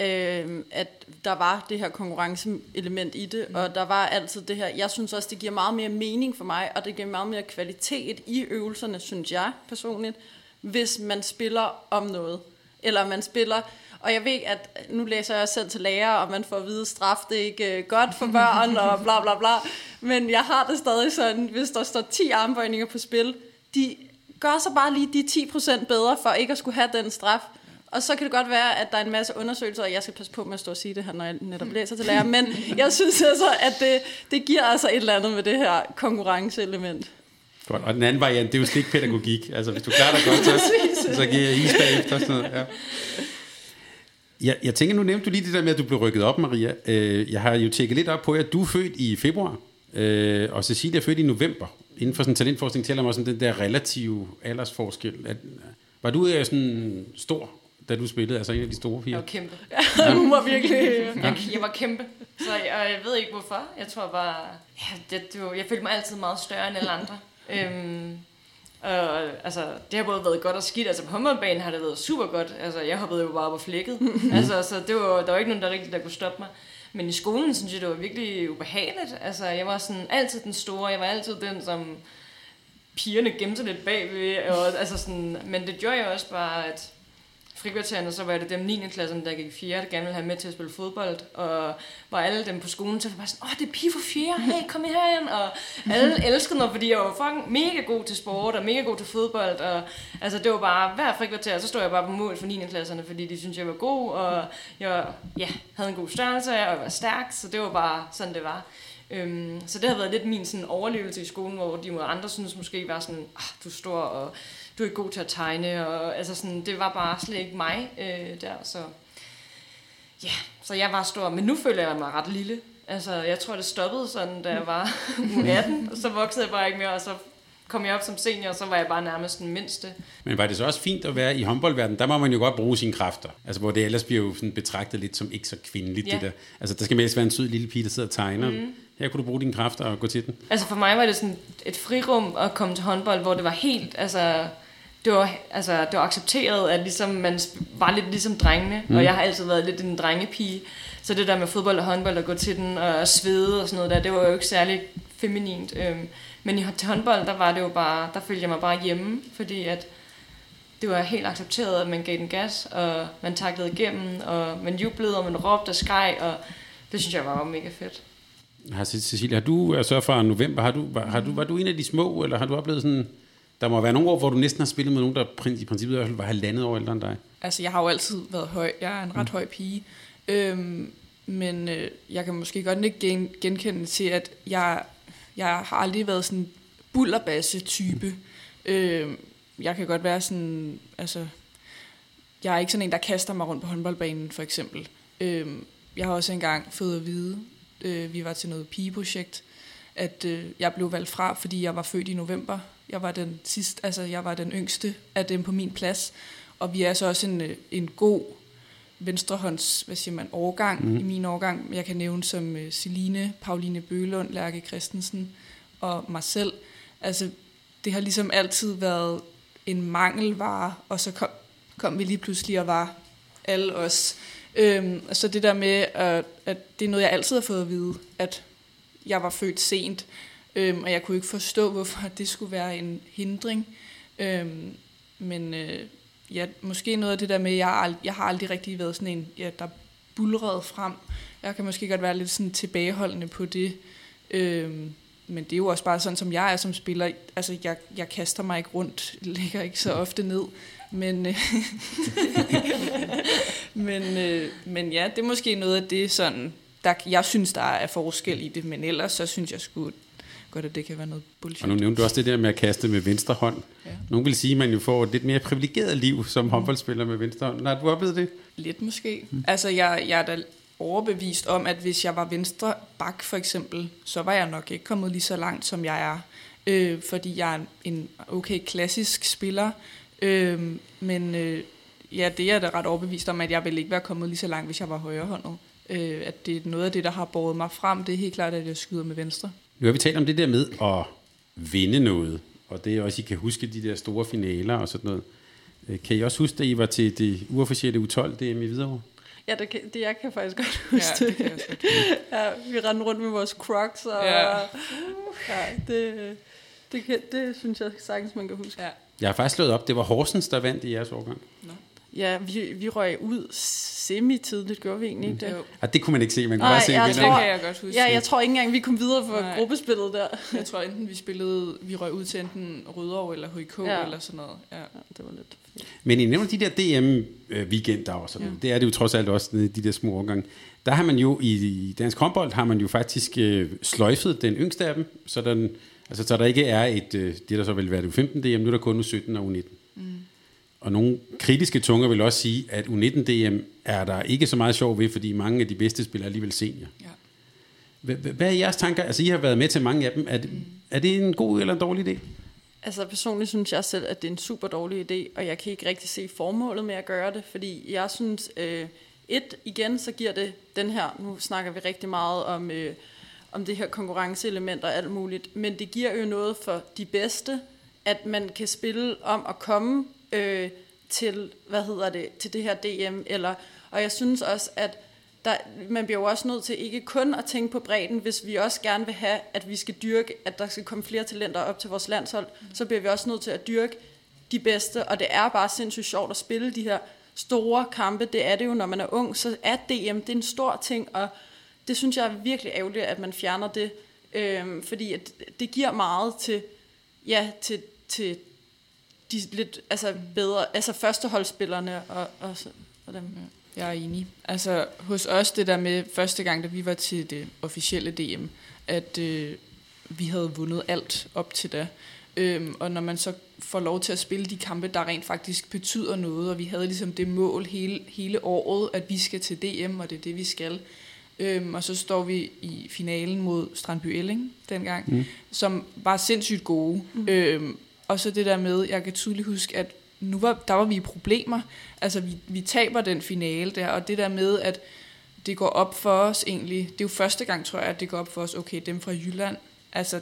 Speaker 3: øh, at der var det her konkurrenceelement i det, mm. og der var altid det her, jeg synes også, det giver meget mere mening for mig, og det giver meget mere kvalitet i øvelserne, synes jeg personligt, hvis man spiller om noget, eller man spiller, og jeg ved, at nu læser jeg selv til lærer, og man får at vide, straf det er ikke øh, godt for børn, og bla bla bla. Men jeg har det stadig sådan, hvis der står 10 armbøjninger på spil, de gør så bare lige de 10% bedre, for ikke at skulle have den straf. Og så kan det godt være, at der er en masse undersøgelser, og jeg skal passe på med at stå og sige det her, når jeg netop læser til lærer, men jeg synes altså, at det, det giver altså et eller andet med det her konkurrenceelement.
Speaker 2: Godt. Og den anden variant, det er jo stikpædagogik. Altså, hvis du klarer dig godt, så, så giver jeg is bagefter. Sådan noget. Ja. Jeg, jeg tænker, nu nævnte du lige det der med, at du blev rykket op, Maria. Øh, jeg har jo tjekket lidt op på, at du er født i februar, øh, og Cecilia er født i november. Inden for sådan talentforskning taler man også om den der relative aldersforskel. At, var du øh, sådan stor, da du spillede, altså en af de store piger?
Speaker 5: Jeg var kæmpe.
Speaker 3: Ja, hun var virkelig...
Speaker 5: Jeg, jeg var kæmpe, så jeg, jeg ved ikke hvorfor. Jeg tror bare, ja, det, det var, jeg følte mig altid meget større end alle andre. øhm, og, altså, det har både været godt og skidt. Altså på håndboldbanen har det været super godt. Altså, jeg hoppede jo bare på flækket. altså, så det var, der var ikke nogen, der rigtig der kunne stoppe mig. Men i skolen synes jeg, det var virkelig ubehageligt. Altså, jeg var sådan altid den store. Jeg var altid den, som pigerne gemte lidt bagved. Og, altså sådan, men det gjorde jeg også bare, at frikvartererne, så var det dem 9. klassen, der gik 4. der gerne ville have med til at spille fodbold, og var alle dem på skolen, så var bare sådan, åh, det er pige for 4, hey, kom herind, og alle elskede mig, fordi jeg var fucking mega god til sport, og mega god til fodbold, og altså, det var bare, hver frikvarter, så stod jeg bare på mål for 9. klasserne, fordi de syntes, jeg var god, og jeg ja, havde en god størrelse, og jeg var stærk, så det var bare sådan, det var. Øhm, så det har været lidt min sådan, overlevelse i skolen, hvor de andre synes måske var sådan, ah, du er stor, og du er ikke god til at tegne, og altså sådan, det var bare slet ikke mig øh, der, så ja, så jeg var stor, men nu føler jeg mig ret lille. Altså, jeg tror, det stoppede sådan, da jeg var 18, og så voksede jeg bare ikke mere, og så kom jeg op som senior, og så var jeg bare nærmest den mindste.
Speaker 2: Men var det så også fint at være i håndboldverdenen? Der må man jo godt bruge sine kræfter. Altså, hvor det ellers bliver jo sådan betragtet lidt som ikke så kvindeligt, ja. det der. Altså, der skal mest være en sød lille pige, der sidder og tegner. Mm. Her kunne du bruge dine kræfter og gå til den.
Speaker 5: Altså, for mig var det sådan et frirum at komme til håndbold, hvor det var helt, altså det var, altså, det var accepteret, at ligesom, man var lidt ligesom drengene, mm. og jeg har altid været lidt en drengepige. Så det der med fodbold og håndbold, og gå til den og svede og sådan noget der, det var jo ikke særlig feminint. Øhm, men i, til håndbold, der var det jo bare, der følte jeg mig bare hjemme, fordi at det var helt accepteret, at man gav den gas, og man taklede igennem, og man jublede, og man råbte og skreg, og det synes jeg var mega fedt.
Speaker 2: Har Cecilia, har du altså fra november, har du, har du, var du en af de små, eller har du oplevet sådan, der må være nogle år, hvor du næsten har spillet med nogen, der i princippet i hvert fald var halvandet år ældre end dig?
Speaker 4: Altså, jeg har jo altid været høj. Jeg er en ret mm. høj pige. Øhm, men øh, jeg kan måske godt ikke gen, genkende til, at jeg, jeg har aldrig været sådan en bullerbasse-type. Mm. Øhm, jeg kan godt være sådan, altså, jeg er ikke sådan en, der kaster mig rundt på håndboldbanen, for eksempel. Øhm, jeg har også engang fået at vide, øh, vi var til noget pigeprojekt, at øh, jeg blev valgt fra, fordi jeg var født i november. Jeg var den sidste, altså jeg var den yngste af dem på min plads. Og vi er så også en, øh, en god venstrehånds, hvad siger man, overgang mm. i min overgang. Jeg kan nævne som uh, Celine, Pauline Bølund, Lærke Christensen og mig selv. Altså, det har ligesom altid været en mangelvare, og så kom, kom vi lige pludselig og var alle os. Øhm, så det der med, at, at det er noget, jeg altid har fået at vide, at jeg var født sent, øhm, og jeg kunne ikke forstå, hvorfor det skulle være en hindring. Øhm, men øh, ja, måske noget af det der med, at jeg, ald- jeg har aldrig rigtig været sådan en, ja, der bulrede frem. Jeg kan måske godt være lidt sådan tilbageholdende på det. Øhm, men det er jo også bare sådan, som jeg er som spiller. Altså, jeg, jeg kaster mig ikke rundt, ligger ikke så ofte ned. Men, øh, men, øh, men ja, det er måske noget af det, sådan, der, jeg synes, der er forskel i det. Men ellers så synes jeg sgu godt, at det kan være noget bullshit.
Speaker 2: Og nu nævnte du også det der med at kaste med venstre hånd. Ja. Nogle vil sige, at man jo får et lidt mere privilegeret liv som mm. håndboldspiller med venstre hånd. Har du oplevet det?
Speaker 4: Lidt måske. Mm. Altså, jeg, jeg er da overbevist om, at hvis jeg var venstre bak for eksempel, så var jeg nok ikke kommet lige så langt, som jeg er. Øh, fordi jeg er en okay klassisk spiller. Øh, men øh, ja, det er da ret overbevist om, at jeg ville ikke være kommet lige så langt, hvis jeg var højrehåndet. Øh, at det er noget af det, der har båret mig frem. Det er helt klart, at jeg skyder med venstre.
Speaker 2: Nu har vi talt om det der med at vinde noget, og det er også, I kan huske de der store finaler og sådan noget. Øh, kan I også huske, at I var til det uofficielle U12 DM i Hvidovre?
Speaker 3: Ja, det, kan, det jeg kan faktisk godt huske
Speaker 4: Ja, det kan jeg også
Speaker 3: ja, vi rendte rundt med vores crocs, og
Speaker 4: Ja.
Speaker 3: ja, det, det, kan, det synes jeg sagtens, man kan huske.
Speaker 4: Ja.
Speaker 2: Jeg har faktisk slået op, det var Horsens, der vandt i jeres årgang.
Speaker 3: Ja, vi, vi røg ud semi-tidligt, gjorde vi egentlig ikke det?
Speaker 4: Jo.
Speaker 2: Og det kunne man ikke se, man kunne
Speaker 3: Nej,
Speaker 2: bare se
Speaker 3: jeg
Speaker 2: vinderen.
Speaker 4: Det
Speaker 3: tror-
Speaker 4: kan jeg godt huske.
Speaker 3: Ja, jeg tror ikke engang, vi kom videre for
Speaker 4: Nej.
Speaker 3: gruppespillet der.
Speaker 4: Jeg tror enten vi spillede, vi røg ud til enten Rødovre eller HIK
Speaker 3: Ja.
Speaker 4: ja. eller sådan noget. Ja.
Speaker 3: Ja, det var lidt fedt.
Speaker 2: Men I nævner de der DM-weekender og sådan ja. Det er det jo trods alt også, de der små årgange. Der har man jo i i dansk håndbold, har man jo faktisk øh, sløjfet den yngste af dem, så, den, altså, så der ikke er et, øh, det der så vil være det U15 DM, nu er der kun U17 og U19. Mm. Og nogle kritiske tunger vil også sige, at U19 DM er der ikke så meget sjov ved, fordi mange af de bedste spiller alligevel senior.
Speaker 4: Ja.
Speaker 2: Hvad, er jeres tanker? Altså, I har været med til mange af dem. Er det, er det en god eller en dårlig idé?
Speaker 3: Altså personligt synes jeg selv, at det er en super dårlig idé, og jeg kan ikke rigtig se formålet med at gøre det, fordi jeg synes, øh, et, igen, så giver det den her, nu snakker vi rigtig meget om, øh, om det her konkurrenceelement og alt muligt, men det giver jo noget for de bedste, at man kan spille om at komme øh, til, hvad hedder det, til det her DM, eller, og jeg synes også, at der, man bliver jo også nødt til ikke kun at tænke på bredden, hvis vi også gerne vil have, at vi skal dyrke, at der skal komme flere talenter op til vores landshold, så bliver vi også nødt til at dyrke de bedste, og det er bare sindssygt sjovt at spille de her store kampe. Det er det jo, når man er ung, så er DM, det er en stor ting, og det synes jeg er virkelig ærgerligt, at man fjerner det, øhm, fordi at det giver meget til, ja, til, til de lidt altså bedre, altså førsteholdsspillerne og, og, så- og dem.
Speaker 4: Jeg er enig. Altså hos os det der med første gang, da vi var til det officielle DM, at øh, vi havde vundet alt op til da. Øhm, og når man så får lov til at spille de kampe, der rent faktisk betyder noget, og vi havde ligesom det mål hele, hele året, at vi skal til DM, og det er det, vi skal. Øhm, og så står vi i finalen mod Strandby Elling dengang, mm. som var sindssygt gode. Mm. Øhm, og så det der med, jeg kan tydeligt huske, at nu var, der var vi i problemer. Altså, vi, vi taber den finale der, og det der med, at det går op for os egentlig, det er jo første gang, tror jeg, at det går op for os, okay, dem fra Jylland, altså,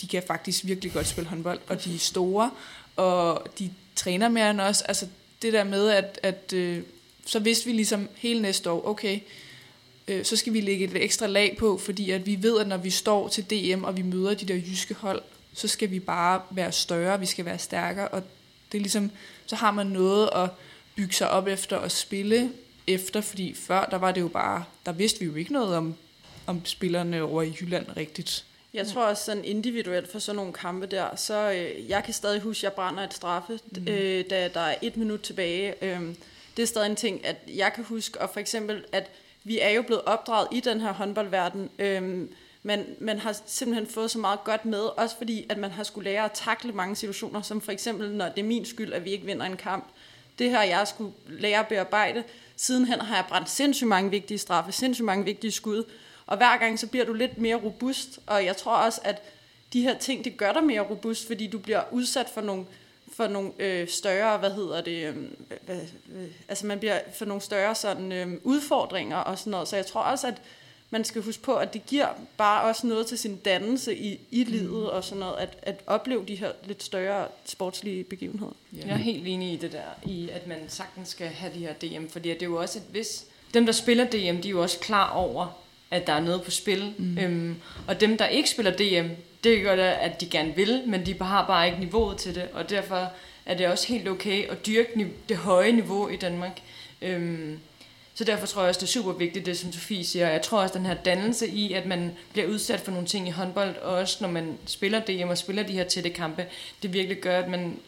Speaker 4: de kan faktisk virkelig godt spille håndbold, og de er store, og de træner mere end os. Altså, det der med, at, at øh, så vidste vi ligesom hele næste år, okay, øh, så skal vi lægge et ekstra lag på, fordi at vi ved, at når vi står til DM, og vi møder de der jyske hold, så skal vi bare være større, vi skal være stærkere, og det er ligesom, så har man noget at bygge sig op efter og spille efter, fordi før, der var det jo bare, der vidste vi jo ikke noget om, om spillerne over i Jylland rigtigt.
Speaker 3: Jeg tror også sådan individuelt for sådan nogle kampe der, så øh, jeg kan stadig huske, at jeg brænder et straffe, mm. øh, da der er et minut tilbage. Øh, det er stadig en ting, at jeg kan huske, og for eksempel, at vi er jo blevet opdraget i den her håndboldverden, øh, men man har simpelthen fået så meget godt med, også fordi, at man har skulle lære at takle mange situationer, som for eksempel, når det er min skyld, at vi ikke vinder en kamp. Det her, jeg skulle lære at bearbejde. Sidenhen har jeg brændt sindssygt mange vigtige straffe, sindssygt mange vigtige skud, og hver gang så bliver du lidt mere robust, og jeg tror også, at de her ting, det gør dig mere robust, fordi du bliver udsat for nogle, for nogle øh, større, hvad hedder det, øh, hvad, øh, altså man bliver for nogle større sådan, øh, udfordringer og sådan noget. Så jeg tror også, at man skal huske på, at det giver bare også noget til sin dannelse i, i livet mm. og sådan noget, at, at opleve de her lidt større sportslige begivenheder.
Speaker 5: Ja. Jeg er helt enig i det der, i at man sagtens skal have de her DM, fordi det er jo også et vis... Dem, der spiller DM, de er jo også klar over, at der er noget på spil. Mm. Øhm, og dem, der ikke spiller DM, det gør det, at de gerne vil, men de har bare ikke niveauet til det, og derfor er det også helt okay at dyrke det høje niveau i Danmark. Øhm, så derfor tror jeg også, det er super vigtigt, det som Sofie siger. Jeg tror også, den her dannelse i, at man bliver udsat for nogle ting i håndbold, og også når man spiller DM og spiller de her tætte kampe, det virkelig gør, at man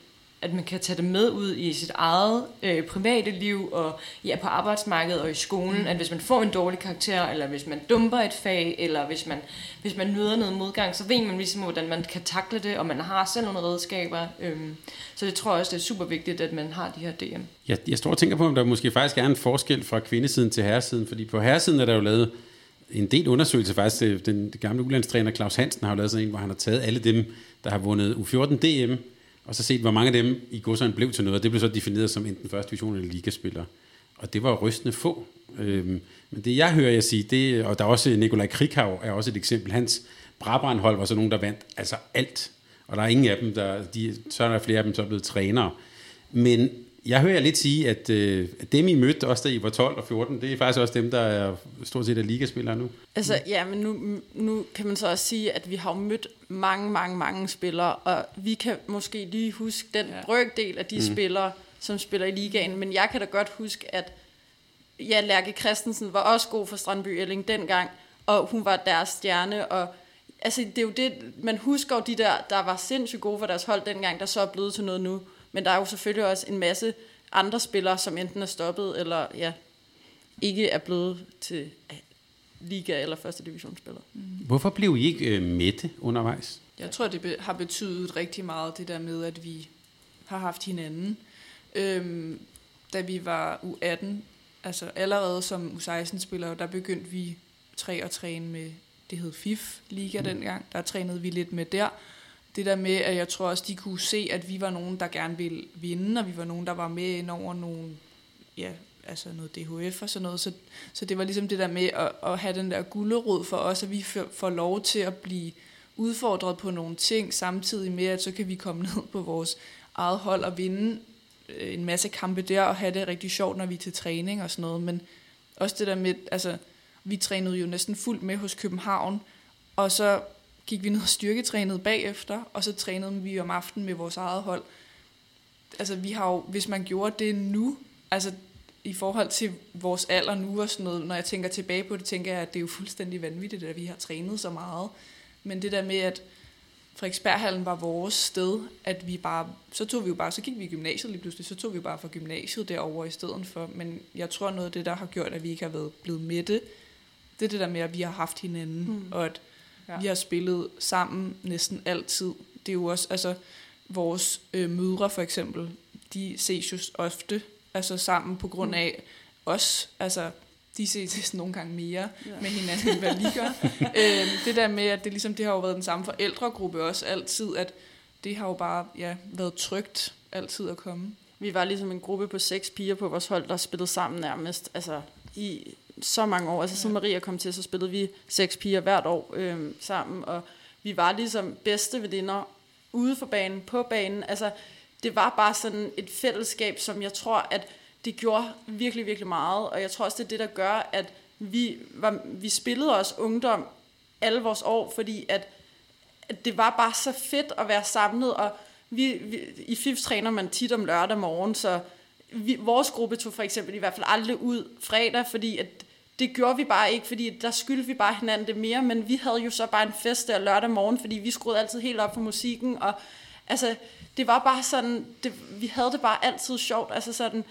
Speaker 5: at man kan tage det med ud i sit eget øh, private liv, og ja, på arbejdsmarkedet og i skolen, mm. at hvis man får en dårlig karakter, eller hvis man dumper et fag, eller hvis man, hvis man møder noget modgang, så ved man ligesom, hvordan man kan takle det, og man har selv nogle redskaber. Øhm, så det tror jeg også, det er super vigtigt, at man har de her DM.
Speaker 2: Jeg, jeg står og tænker på, om der måske faktisk er en forskel fra kvindesiden til herresiden, fordi på herresiden er der jo lavet en del undersøgelser faktisk. Den, den gamle ulandstræner Claus Hansen har jo lavet sådan en, hvor han har taget alle dem, der har vundet U14 DM, og så set, hvor mange af dem i godsøjen blev til noget. Det blev så defineret som enten første division eller ligaspillere. Og det var rystende få. Øhm, men det jeg hører jeg sige, det, og der er også Nikolaj Krikau er også et eksempel. Hans Brabrandhold var så nogen, der vandt altså alt. Og der er ingen af dem, der, de, så er der flere af dem, der er blevet trænere. Men jeg hører lidt sige, at, øh, dem I mødte, også da I var 12 og 14, det er faktisk også dem, der er stort set er ligaspillere nu.
Speaker 3: Altså, ja, men nu, nu kan man så også sige, at vi har mødt mange, mange, mange spillere, og vi kan måske lige huske den ja. brøkdel af de mm. spillere, som spiller i ligaen, men jeg kan da godt huske, at ja, Lærke Christensen var også god for Strandby Elling dengang, og hun var deres stjerne, og altså, det er jo det, man husker jo de der, der var sindssygt gode for deres hold dengang, der så er blevet til noget nu. Men der er jo selvfølgelig også en masse andre spillere, som enten er stoppet, eller ja, ikke er blevet til liga- eller første divisionsspillere.
Speaker 2: Mm. Hvorfor blev I ikke øh, mætte undervejs?
Speaker 4: Jeg tror, det be- har betydet rigtig meget, det der med, at vi har haft hinanden. Øhm, da vi var U18, altså allerede som U16-spillere, der begyndte vi tre at træne med, det hed FIF Liga mm. dengang, der trænede vi lidt med der, det der med, at jeg tror også, de kunne se, at vi var nogen, der gerne ville vinde, og vi var nogen, der var med ind over nogle, ja, altså noget DHF og sådan noget. Så, så det var ligesom det der med at, at have den der gulderod for os, at vi får lov til at blive udfordret på nogle ting, samtidig med, at så kan vi komme ned på vores eget hold og vinde øh, en masse kampe der, og have det rigtig sjovt, når vi er til træning og sådan noget. Men også det der med, altså, vi trænede jo næsten fuldt med hos København, og så gik vi ned og styrketrænede bagefter, og så trænede vi om aftenen med vores eget hold. Altså vi har jo, hvis man gjorde det nu, altså i forhold til vores alder nu og sådan noget, når jeg tænker tilbage på det, tænker jeg, at det er jo fuldstændig vanvittigt, at vi har trænet så meget. Men det der med, at Frederiksberghallen var vores sted, at vi bare, så tog vi jo bare, så gik vi i gymnasiet lige pludselig, så tog vi jo bare fra gymnasiet derover i stedet for. Men jeg tror noget af det, der har gjort, at vi ikke har været blevet med det, det er det der med, at vi har haft hinanden, mm. og at Ja. Vi har spillet sammen næsten altid. Det er jo også, altså, vores øh, mødre for eksempel, de ses jo ofte altså sammen på grund mm. af mm. os. Altså, de ses nogle gange mere ja. med hinanden, end hvad vi gør. øh, det der med, at det, ligesom, det har jo været den samme forældregruppe også altid, at det har jo bare ja, været trygt altid at komme.
Speaker 3: Vi var ligesom en gruppe på seks piger på vores hold, der spillede sammen nærmest. Altså, i så mange år. Altså, siden Maria kom til, så spillede vi seks piger hvert år øh, sammen, og vi var ligesom bedste veninder ude for banen, på banen. Altså, det var bare sådan et fællesskab, som jeg tror, at det gjorde virkelig, virkelig meget, og jeg tror også, det er det, der gør, at vi, var, vi spillede også ungdom alle vores år, fordi at, at det var bare så fedt at være samlet, og vi, vi, i FIF træner man tit om lørdag morgen, så vi, vores gruppe tog for eksempel i hvert fald aldrig ud fredag, fordi at det gjorde vi bare ikke, fordi der skyldte vi bare hinanden det mere, men vi havde jo så bare en fest der lørdag morgen, fordi vi skruede altid helt op for musikken, og altså, det var bare sådan, det, vi havde det bare altid sjovt, altså sådan,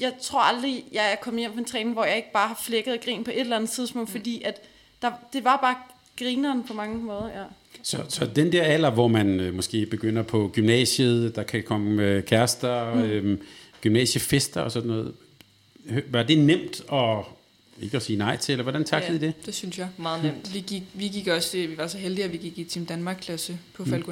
Speaker 3: jeg tror aldrig, jeg er kommet hjem fra en træning, hvor jeg ikke bare har flækket og grin på et eller andet tidspunkt, mm. fordi at der, det var bare grineren på mange måder, ja.
Speaker 2: Så, så den der alder, hvor man øh, måske begynder på gymnasiet, der kan komme øh, kærester, mm. øh, gymnasiefester og sådan noget, var det nemt at ikke at sige nej til, eller hvordan taklede
Speaker 4: ja,
Speaker 2: I det?
Speaker 4: det synes jeg.
Speaker 5: Meget nemt.
Speaker 4: Vi gik, vi gik også, vi var så heldige, at vi gik i Team Danmark-klasse på mm.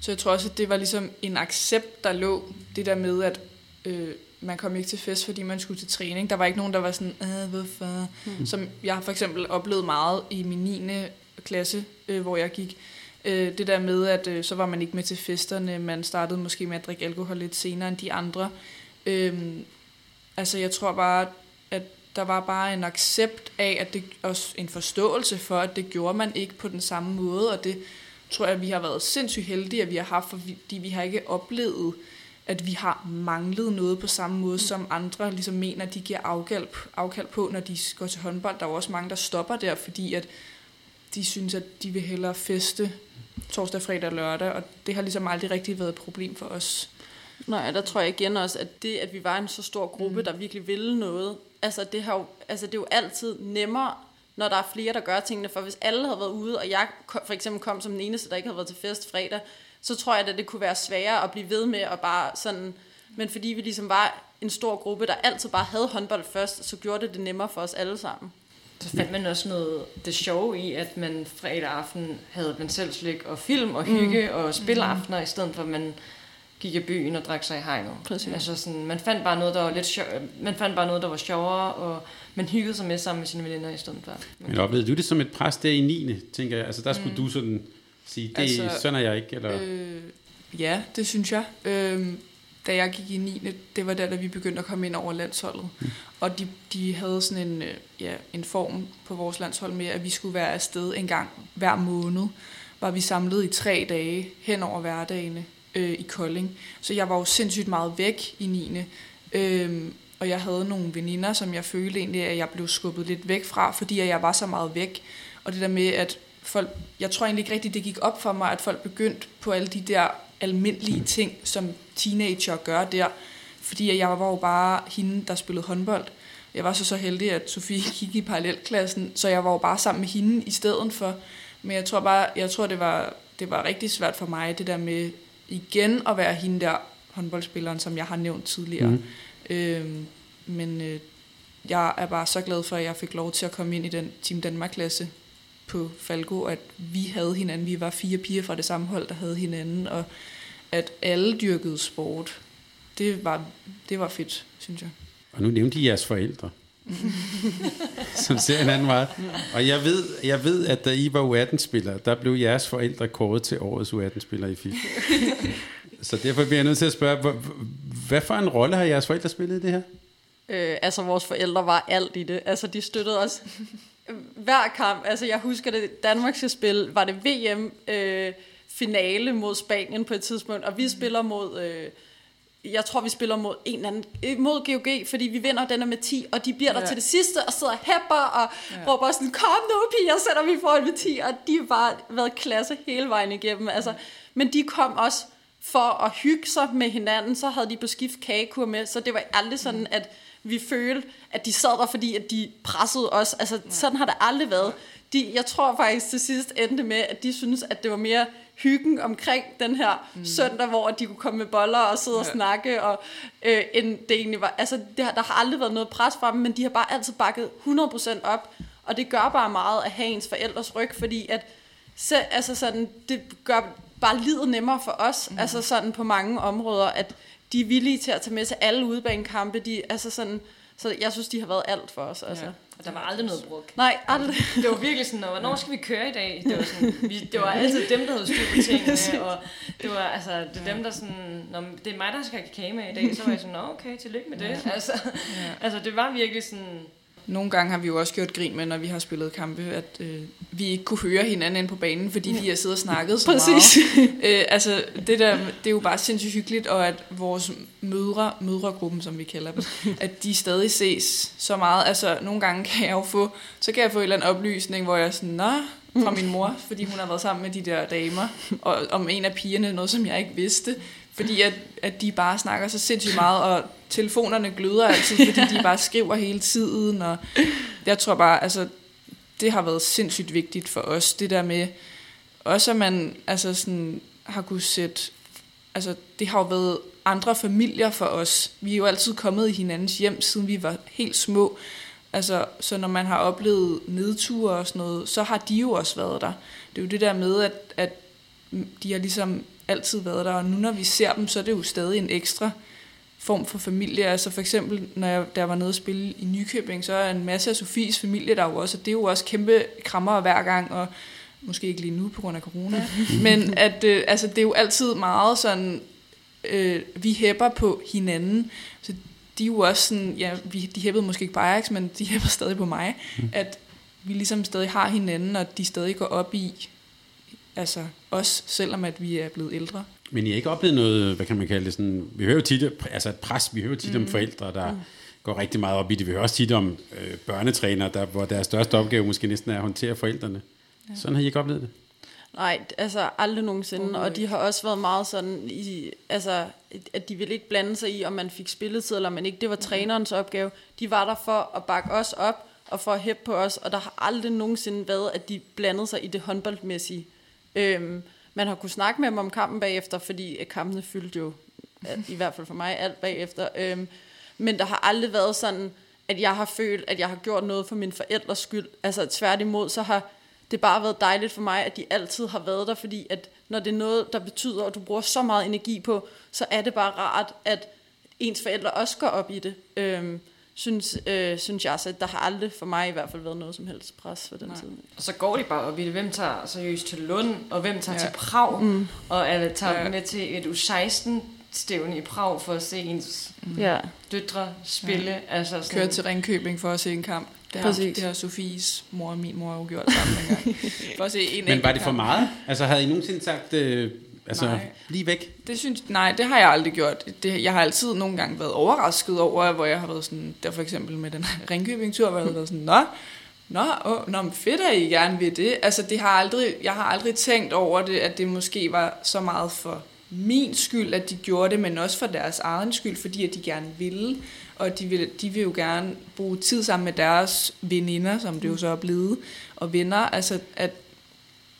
Speaker 4: Så jeg tror også, at det var ligesom en accept, der lå det der med, at øh, man kom ikke til fest, fordi man skulle til træning. Der var ikke nogen, der var sådan, øh, hvorfor? Mm. Som jeg har for eksempel oplevet meget i min 9. klasse, øh, hvor jeg gik. Øh, det der med, at øh, så var man ikke med til festerne, man startede måske med at drikke alkohol lidt senere end de andre. Øh, altså jeg tror bare, der var bare en accept af, at det også en forståelse for, at det gjorde man ikke på den samme måde, og det tror jeg, vi har været sindssygt heldige, at vi har haft, fordi vi har ikke oplevet, at vi har manglet noget på samme måde, som andre ligesom mener, de giver afkald, afkald på, når de går til håndbold. Der er også mange, der stopper der, fordi at de synes, at de vil hellere feste torsdag, fredag og lørdag, og det har ligesom aldrig rigtig været et problem for os.
Speaker 3: Nej, der tror jeg igen også, at det, at vi var en så stor gruppe, mm. der virkelig ville noget, altså det, har jo, altså det er jo altid nemmere, når der er flere, der gør tingene, for hvis alle havde været ude, og jeg for eksempel kom som den eneste, der ikke havde været til fest fredag, så tror jeg, at det kunne være sværere at blive ved med at bare sådan, men fordi vi ligesom var en stor gruppe, der altid bare havde håndbold først, så gjorde det det nemmere for os alle sammen.
Speaker 5: Så fandt man også noget det sjove i, at man fredag aften havde man selv slik og film og hygge mm. og spilaftener, mm. i stedet for at man gik i byen og drak sig i hegnet. Præcis. Altså sådan, man fandt bare noget, der var lidt sjov, man fandt bare noget, der var sjovere, og man hyggede sig med sammen med sine veninder i stedet for.
Speaker 2: Men oplevede du det som et pres der i 9. tænker jeg? Altså der skulle mm. du sådan sige, det altså, sådan er jeg ikke, eller?
Speaker 4: Øh, ja, det synes jeg. Øh, da jeg gik i 9. det var der, da vi begyndte at komme ind over landsholdet. Mm. Og de, de havde sådan en, øh, ja, en form på vores landshold med, at vi skulle være afsted en gang hver måned. Var vi samlet i tre dage hen over hverdagene øh, i Kolding. Så jeg var jo sindssygt meget væk i 9. Øhm, og jeg havde nogle veninder, som jeg følte egentlig, at jeg blev skubbet lidt væk fra, fordi jeg var så meget væk. Og det der med, at folk, jeg tror egentlig ikke rigtigt, det gik op for mig, at folk begyndte på alle de der almindelige ting, som teenager gør der. Fordi jeg var jo bare hende, der spillede håndbold. Jeg var så så heldig, at Sofie gik i parallelklassen, så jeg var jo bare sammen med hende i stedet for. Men jeg tror bare, jeg tror, det var, det var rigtig svært for mig, det der med igen at være hende der håndboldspilleren, som jeg har nævnt tidligere. Mm. Øhm, men øh, jeg er bare så glad for, at jeg fik lov til at komme ind i den Team Danmark-klasse på Falco, at vi havde hinanden. Vi var fire piger fra det samme hold, der havde hinanden, og at alle dyrkede sport. Det var, det var fedt, synes jeg.
Speaker 2: Og nu nævnte I jeres forældre. som ser en anden vej. Og jeg ved, jeg ved, at da I var U18-spillere, der blev jeres forældre kåret til årets U18-spiller i FIFA. Så derfor bliver jeg nødt til at spørge, hvad for en rolle har jeres forældre spillet i det her?
Speaker 3: Øh, altså, vores forældre var alt i det. Altså, de støttede os hver kamp. Altså, jeg husker det, Danmark skal spille, var det VM øh, finale mod Spanien på et tidspunkt, og vi spiller mod... Øh, jeg tror, vi spiller mod en eller anden, øh, mod GOG, fordi vi vinder den med 10, og de bliver der ja. til det sidste, og sidder og hæpper, og ja. råber sådan, kom nu piger, sætter vi foran med 10, og de har bare været klasse hele vejen igennem. Altså, men de kom også for at hygge sig med hinanden, så havde de på skift kagekur med, så det var aldrig sådan, at vi følte, at de sad der, fordi at de pressede os. Altså, sådan har det aldrig været. De, jeg tror faktisk til sidst endte med, at de synes, at det var mere hyggen omkring den her mm. søndag, hvor de kunne komme med boller og sidde ja. og snakke, og øh, end det egentlig var. Altså, det der har aldrig været noget pres fra dem, men de har bare altid bakket 100% op, og det gør bare meget at have ens forældres ryg, fordi at så, altså sådan, det gør bare livet nemmere for os, mm. altså sådan på mange områder, at de er villige til at tage med til alle udebanekampe, de, altså sådan, så jeg synes, de har været alt for os. Altså. Ja.
Speaker 5: Og der var aldrig noget brug.
Speaker 3: Nej, aldrig.
Speaker 5: Det var virkelig sådan, hvornår skal vi køre i dag? Det var, sådan, vi, det var altid dem, der havde styr på tingene, og det var altså, det er dem, der sådan, når det er mig, der skal have kage med i dag, så var jeg sådan, okay, tillykke med det. Altså, ja. altså, det var virkelig sådan,
Speaker 4: nogle gange har vi jo også gjort grin med, når vi har spillet kampe, at øh, vi ikke kunne høre hinanden ind på banen, fordi de har siddet og snakket så
Speaker 3: Præcis.
Speaker 4: meget. øh, altså, det, der, det er jo bare sindssygt hyggeligt, og at vores mødre, mødregruppen, som vi kalder dem, at de stadig ses så meget. Altså, nogle gange kan jeg jo få, så kan jeg få en eller anden oplysning, hvor jeg er sådan, nå, fra min mor, fordi hun har været sammen med de der damer, og om en af pigerne, noget som jeg ikke vidste, fordi at, at de bare snakker så sindssygt meget, og telefonerne gløder altid, fordi de bare skriver hele tiden, og jeg tror bare, altså, det har været sindssygt vigtigt for os, det der med, også at man altså sådan, har kunne sætte, altså det har jo været andre familier for os. Vi er jo altid kommet i hinandens hjem, siden vi var helt små. Altså, så når man har oplevet nedture og sådan noget, så har de jo også været der. Det er jo det der med, at, at de har ligesom altid været der, og nu når vi ser dem, så er det jo stadig en ekstra form for familie. Altså for eksempel, når jeg, der var nede og spille i Nykøbing, så er en masse af Sofies familie der jo også, og det er jo også kæmpe krammer hver gang, og måske ikke lige nu på grund af corona, men at øh, altså, det er jo altid meget sådan, øh, vi hæpper på hinanden, så de er jo også sådan, ja, vi, de hæppede måske ikke på Ajax, men de hæpper stadig på mig, mm. at vi ligesom stadig har hinanden, og de stadig går op i, altså os, selvom at vi er blevet ældre.
Speaker 2: Men I har ikke oplevet noget, hvad kan man kalde det, sådan, vi hører jo tit, altså et pres, vi hører jo tit mm. om forældre, der mm. går rigtig meget op i det. Vi hører også tit om øh, børnetræner, der, hvor deres største opgave måske næsten er at håndtere forældrene. Ja. Sådan har I ikke oplevet det?
Speaker 3: Nej, altså aldrig nogensinde, og de har også været meget sådan, i, altså, at de ville ikke blande sig i, om man fik spilletid eller man ikke. Det var trænerens opgave. De var der for at bakke os op, og for at hæppe på os, og der har aldrig nogensinde været, at de blandede sig i det håndboldmæssige. Øhm, man har kunnet snakke med dem om kampen bagefter, fordi øh, kampene fyldte jo, øh, i hvert fald for mig, alt bagefter. Øhm, men der har aldrig været sådan, at jeg har følt, at jeg har gjort noget for mine forældres skyld. Altså tværtimod, så har det bare været dejligt for mig, at de altid har været der, fordi at når det er noget, der betyder, at du bruger så meget energi på, så er det bare rart, at ens forældre også går op i det. Øhm, synes, øh, synes jeg, så der har aldrig for mig i hvert fald været noget som helst pres for den
Speaker 5: Nej.
Speaker 3: tid.
Speaker 5: Og så går de bare op i det. Hvem tager seriøst til Lund, og hvem tager ja. til Prag, mm. og alle tager ja. med til et U16 stævne i Prag for at se ens
Speaker 3: mm. ja.
Speaker 5: døtre spille. Ja. Altså
Speaker 4: sådan. Køre til Ringkøbing for at se en kamp. Det har, det har Sofies mor og min mor jo gjort sammen en gang. For at se en
Speaker 2: Men var det for meget? Altså havde I nogensinde sagt, øh, altså
Speaker 4: Nej.
Speaker 2: lige væk?
Speaker 4: Det synes, nej, det har jeg aldrig gjort. Det, jeg har altid nogle gange været overrasket over, hvor jeg har været sådan, der for eksempel med den Ringkøbing-tur, hvor jeg har været sådan, nå, Nå, oh, nå, men fedt, at I gerne vil det. Altså, det har aldrig, jeg har aldrig tænkt over det, at det måske var så meget for min skyld, at de gjorde det, men også for deres egen skyld, fordi at de gerne ville. Og de vil, de vil jo gerne bruge tid sammen med deres veninder, som det jo så er blevet, og venner. Altså, at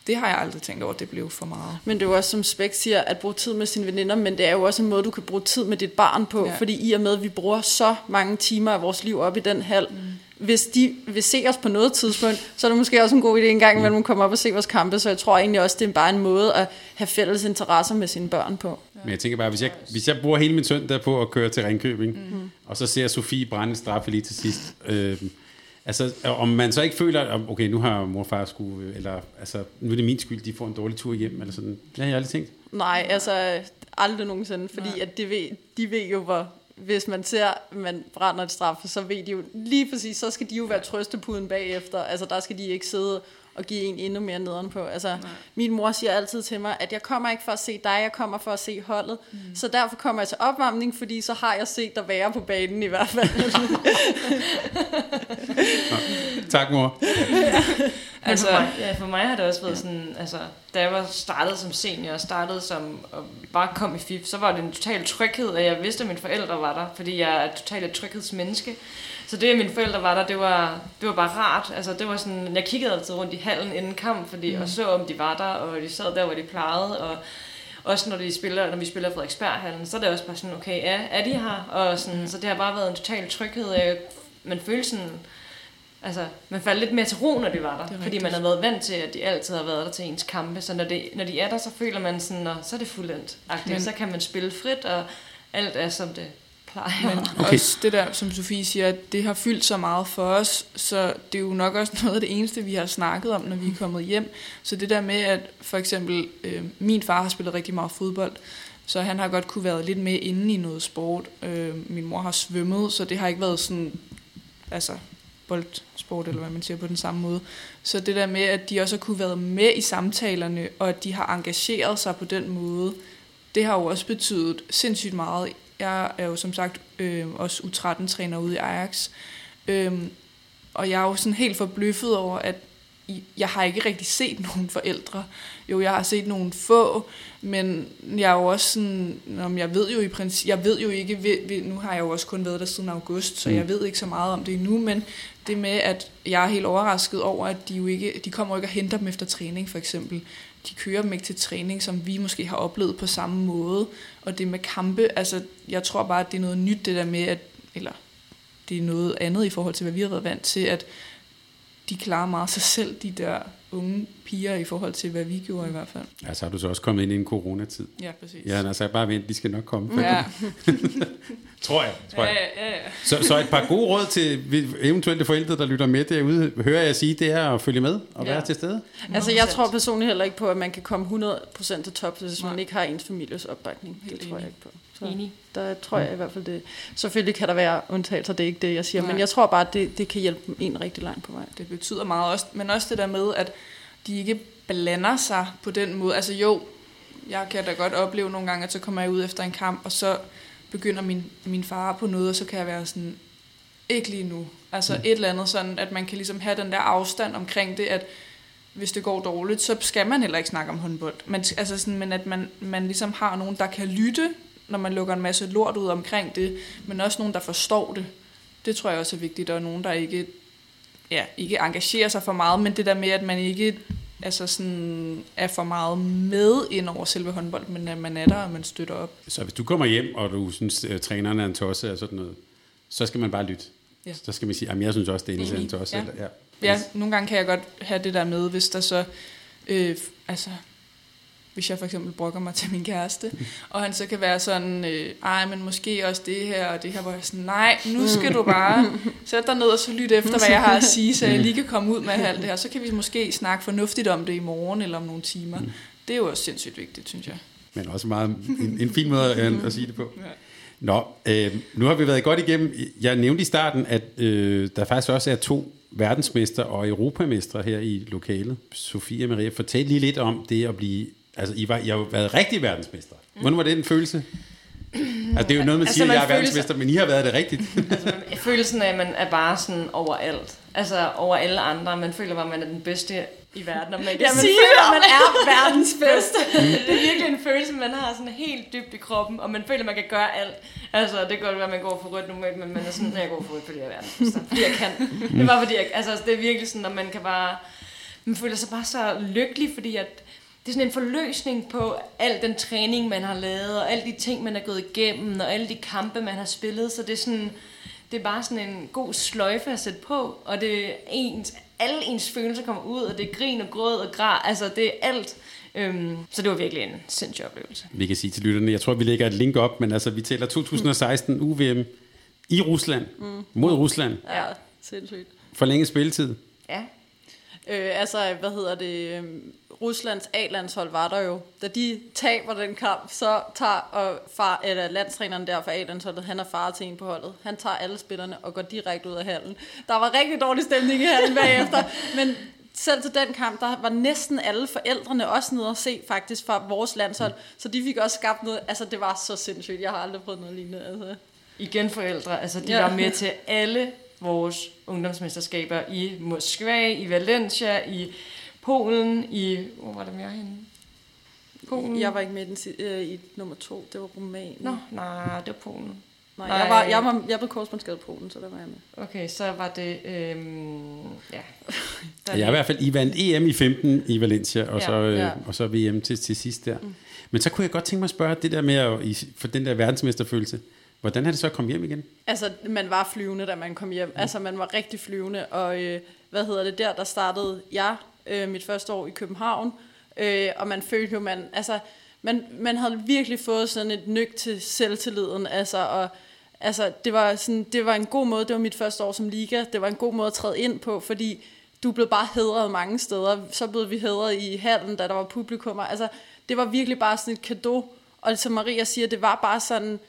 Speaker 4: det har jeg aldrig tænkt over, at det blev for meget.
Speaker 3: Men det er jo også, som Spæk siger, at bruge tid med sine veninder, men det er jo også en måde, du kan bruge tid med dit barn på, ja. fordi i og med, at vi bruger så mange timer af vores liv op i den hal, mm. hvis de vil se os på noget tidspunkt, så er det måske også en god idé en gang imellem at komme op og se vores kampe, så jeg tror egentlig også, det er bare en måde at have fælles interesser med sine børn på.
Speaker 2: Ja. Men jeg tænker bare, hvis jeg, hvis jeg bruger hele min søndag på at køre til Ringkøbing, mm. og så ser Sofie brænde straffe lige til sidst, øh, Altså, om man så ikke føler, at okay, nu har mor og far skulle, eller altså, nu er det min skyld, de får en dårlig tur hjem, eller sådan. Det har jeg aldrig tænkt.
Speaker 3: Nej, altså, aldrig nogensinde, fordi Nej. at de ved, de ved jo, hvor, hvis man ser, at man brænder et straffe, så ved de jo lige præcis, så skal de jo være trøstepuden bagefter. Altså, der skal de ikke sidde og give en endnu mere nederen på. Altså, Nej. min mor siger altid til mig, at jeg kommer ikke for at se dig, jeg kommer for at se holdet. Mm. Så derfor kommer jeg til opvarmning, fordi så har jeg set dig være på banen i hvert fald.
Speaker 2: tak, mor.
Speaker 5: ja. Altså, for mig, ja, for mig har det også været sådan, altså, da jeg var startet som senior og startede som, og bare kom i FIF, så var det en total tryghed, at jeg vidste, at mine forældre var der, fordi jeg er totalt et tryghedsmenneske. Så det, at mine forældre var der, det var, det var bare rart. Altså, det var sådan, jeg kiggede altid rundt i hallen inden kamp, fordi, mm. og så om de var der, og de sad der, hvor de plejede, og også når, de spiller, når vi spiller Frederiksberghallen, så er det også bare sådan, okay, ja, er de her? Og sådan, så det har bare været en total tryghed. Man følte sådan, altså, man faldt lidt mere til ro, når de var der. Fordi man har været vant til, at de altid har været der til ens kampe. Så når, det, når de er der, så føler man sådan, og så er det fuldendt. Så kan man spille frit, og alt er som det plejer.
Speaker 4: Men okay. også det der, som Sofie siger, at det har fyldt så meget for os, så det er jo nok også noget af det eneste, vi har snakket om, når vi er kommet hjem. Så det der med, at for eksempel øh, min far har spillet rigtig meget fodbold, så han har godt kunne være lidt med inde i noget sport. Øh, min mor har svømmet, så det har ikke været sådan, altså boldsport, eller hvad man siger på den samme måde. Så det der med, at de også har kunne være med i samtalerne, og at de har engageret sig på den måde, det har jo også betydet sindssygt meget. Jeg er jo som sagt øh, også U13-træner ude i Ajax, øh, og jeg er jo sådan helt forbløffet over, at jeg har ikke rigtig set nogen forældre. Jo, jeg har set nogle få, men jeg er jo også sådan, om jeg ved jo i princip, jeg ved jo ikke, nu har jeg jo også kun været der siden august, så jeg mm. ved ikke så meget om det endnu, men det med, at jeg er helt overrasket over, at de jo ikke, de kommer jo ikke og henter dem efter træning, for eksempel. De kører dem ikke til træning, som vi måske har oplevet på samme måde. Og det med kampe, altså, jeg tror bare, at det er noget nyt, det der med, at, eller det er noget andet i forhold til, hvad vi har været vant til, at de klarer meget sig selv, de der unge piger, i forhold til, hvad vi gjorde i hvert fald.
Speaker 2: Ja, så har du så også kommet ind i en coronatid.
Speaker 4: Ja, præcis.
Speaker 2: Ja, altså bare vent, de skal nok komme.
Speaker 4: Ja.
Speaker 2: tror jeg. Tror jeg.
Speaker 4: Ja, ja, ja.
Speaker 2: Så, så et par gode råd til eventuelle forældre, der lytter med derude, hører jeg sige, det er at følge med og
Speaker 3: Ja.
Speaker 2: være til stede.
Speaker 3: Altså, jeg tror personligt heller ikke på, at man kan komme 100% til top, hvis
Speaker 4: Nej.
Speaker 3: man ikke har ens families opbakning.
Speaker 4: Helt
Speaker 3: det tror jeg ikke på. Så
Speaker 5: Enig.
Speaker 3: der tror jeg i hvert fald det. Selvfølgelig kan der være undtagelser, det er ikke det, jeg siger,
Speaker 4: Nej.
Speaker 3: men jeg tror bare, at det, det kan hjælpe en rigtig langt på vej.
Speaker 4: Det betyder meget også, men også det der med, at de ikke blander sig på den måde. Altså jo, jeg kan da godt opleve nogle gange, at så kommer jeg ud efter en kamp, og så begynder min, min far på noget, og så kan jeg være sådan, ikke lige nu. Altså
Speaker 2: Mm.
Speaker 4: et eller andet sådan, at man kan ligesom have den der afstand omkring det, at hvis det går dårligt, så skal man heller ikke snakke om håndbold. Men, altså sådan, men at man, man ligesom har nogen, der kan lytte, når man lukker en masse lort ud omkring det, men også nogen, der forstår det. Det tror jeg også er vigtigt, og nogen, der ikke, ja, ikke engagerer sig for meget, men det der med, at man ikke altså sådan, er for meget med ind over selve håndbold, men at man er der, og man støtter op.
Speaker 2: Så hvis du kommer hjem, og du synes, at træneren er en tosse og sådan noget, så skal man bare lytte.
Speaker 4: Ja.
Speaker 2: Så skal man sige, at jeg synes også, det er en tosse.
Speaker 4: Ja.
Speaker 2: Eller, ja.
Speaker 4: Ja, nogle gange kan jeg godt have det der med, hvis der så, øh, altså, hvis jeg for eksempel brokker mig til min kæreste, og han så kan være sådan, øh, ej, men måske også det her og det her, hvor jeg er sådan, nej, nu skal du bare sætte dig ned og så lytte efter, hvad jeg har at sige, så jeg lige kan komme ud med alt det her. Så kan vi måske snakke fornuftigt om det i morgen eller om nogle timer. Det er jo også sindssygt vigtigt, synes jeg.
Speaker 2: Men også meget en, en fin måde at, at sige det på.
Speaker 4: Ja.
Speaker 2: Nå, øh, nu har vi været godt igennem. Jeg nævnte i starten, at øh, der faktisk også er to verdensmester og europamestre her i lokalet. Sofie og Maria, fortæl lige lidt om det at blive... Altså, I, var, I har jo været rigtig verdensmester. Hvordan var det en følelse? Altså, det er jo noget, man
Speaker 5: Altså,
Speaker 2: siger,
Speaker 5: man
Speaker 2: at jeg er verdensmester, men I har været det rigtigt.
Speaker 5: Altså, man, følelsen af, at man er bare sådan overalt. Altså over alle andre. Man føler bare, at man er den bedste i verden. Og man kan
Speaker 3: Ja, man
Speaker 5: sige,
Speaker 3: føler,
Speaker 5: at
Speaker 3: man er verdens bedste.
Speaker 5: det er virkelig en følelse, man har sådan helt dybt i kroppen, og man føler, at man kan gøre alt. Altså, det kan godt være, at man går for rødt normalt, men man er sådan, når jeg går for rødt, fordi jeg er verdensmester. Fordi jeg kan. Det er bare fordi, jeg, altså, det er virkelig sådan, at man kan bare... Man føler sig bare så lykkelig, fordi at det er sådan en forløsning på al den træning, man har lavet, og alle de ting, man er gået igennem, og alle de kampe, man har spillet. Så det er sådan, det er bare sådan en god sløjfe at sætte på, og det er ens, alle ens følelser kommer ud, og det er grin og gråd og græd, altså det er alt. Øhm, så det var virkelig en sindssyg oplevelse.
Speaker 2: Vi kan sige til lytterne, jeg tror, vi lægger et link op, men altså, vi tæller 2016 UVM i Rusland, mm. mod Rusland,
Speaker 3: Ja, sindssygt.
Speaker 2: forlænget spilletid.
Speaker 5: Ja.
Speaker 3: Øh, altså, hvad hedder det? Ruslands A-landshold var der jo. Da de taber den kamp, så tager og far, eller landstræneren der for A-landsholdet, han er far til en på holdet. Han tager alle spillerne og går direkte ud af hallen. Der var rigtig dårlig stemning i hallen bagefter, men selv til den kamp, der var næsten alle forældrene også nede og se faktisk fra vores landshold. Så de fik også skabt noget, altså det var så sindssygt. Jeg har aldrig prøvet noget lignende. Altså.
Speaker 5: Igen forældre, altså de
Speaker 3: ja.
Speaker 5: var med til alle vores ungdomsmesterskaber i Moskva, i Valencia, i Polen, i... Hvor var det mere henne? Polen?
Speaker 3: Jeg var ikke med i, den, si- øh, i nummer to, det var Rumænien.
Speaker 5: Nå, nej, det var Polen.
Speaker 3: Nej,
Speaker 5: Nej.
Speaker 3: jeg, var, jeg, var, jeg blev korsbåndsskadet i Polen, så der var jeg med.
Speaker 5: Okay, så var det... Øhm, ja. Der
Speaker 2: Ja, i hvert fald, I vandt EM i 15 i Valencia, og,
Speaker 5: Ja,
Speaker 2: så, øh,
Speaker 3: ja.
Speaker 2: og så VM til, til sidst der. Mm. Men så kunne jeg godt tænke mig at spørge, det der med at, for den der verdensmesterfølelse, hvordan er det så at komme hjem igen?
Speaker 3: Altså, man var flyvende, da man kom hjem. Mm. Altså, man var rigtig flyvende, og øh, hvad hedder det der, der startede jeg øh, mit første år i København, øh, og man følte jo, man, altså, man, man havde virkelig fået sådan et nyk til selvtilliden, altså, og altså, det var, sådan, det var en god måde, det var mit første år som liga, det var en god måde at træde ind på, fordi du blev bare hedret mange steder. Så blev vi hedret i hallen, da der var publikummer. Altså, det var virkelig bare sådan et kado. Og som Maria siger, det var bare sådan,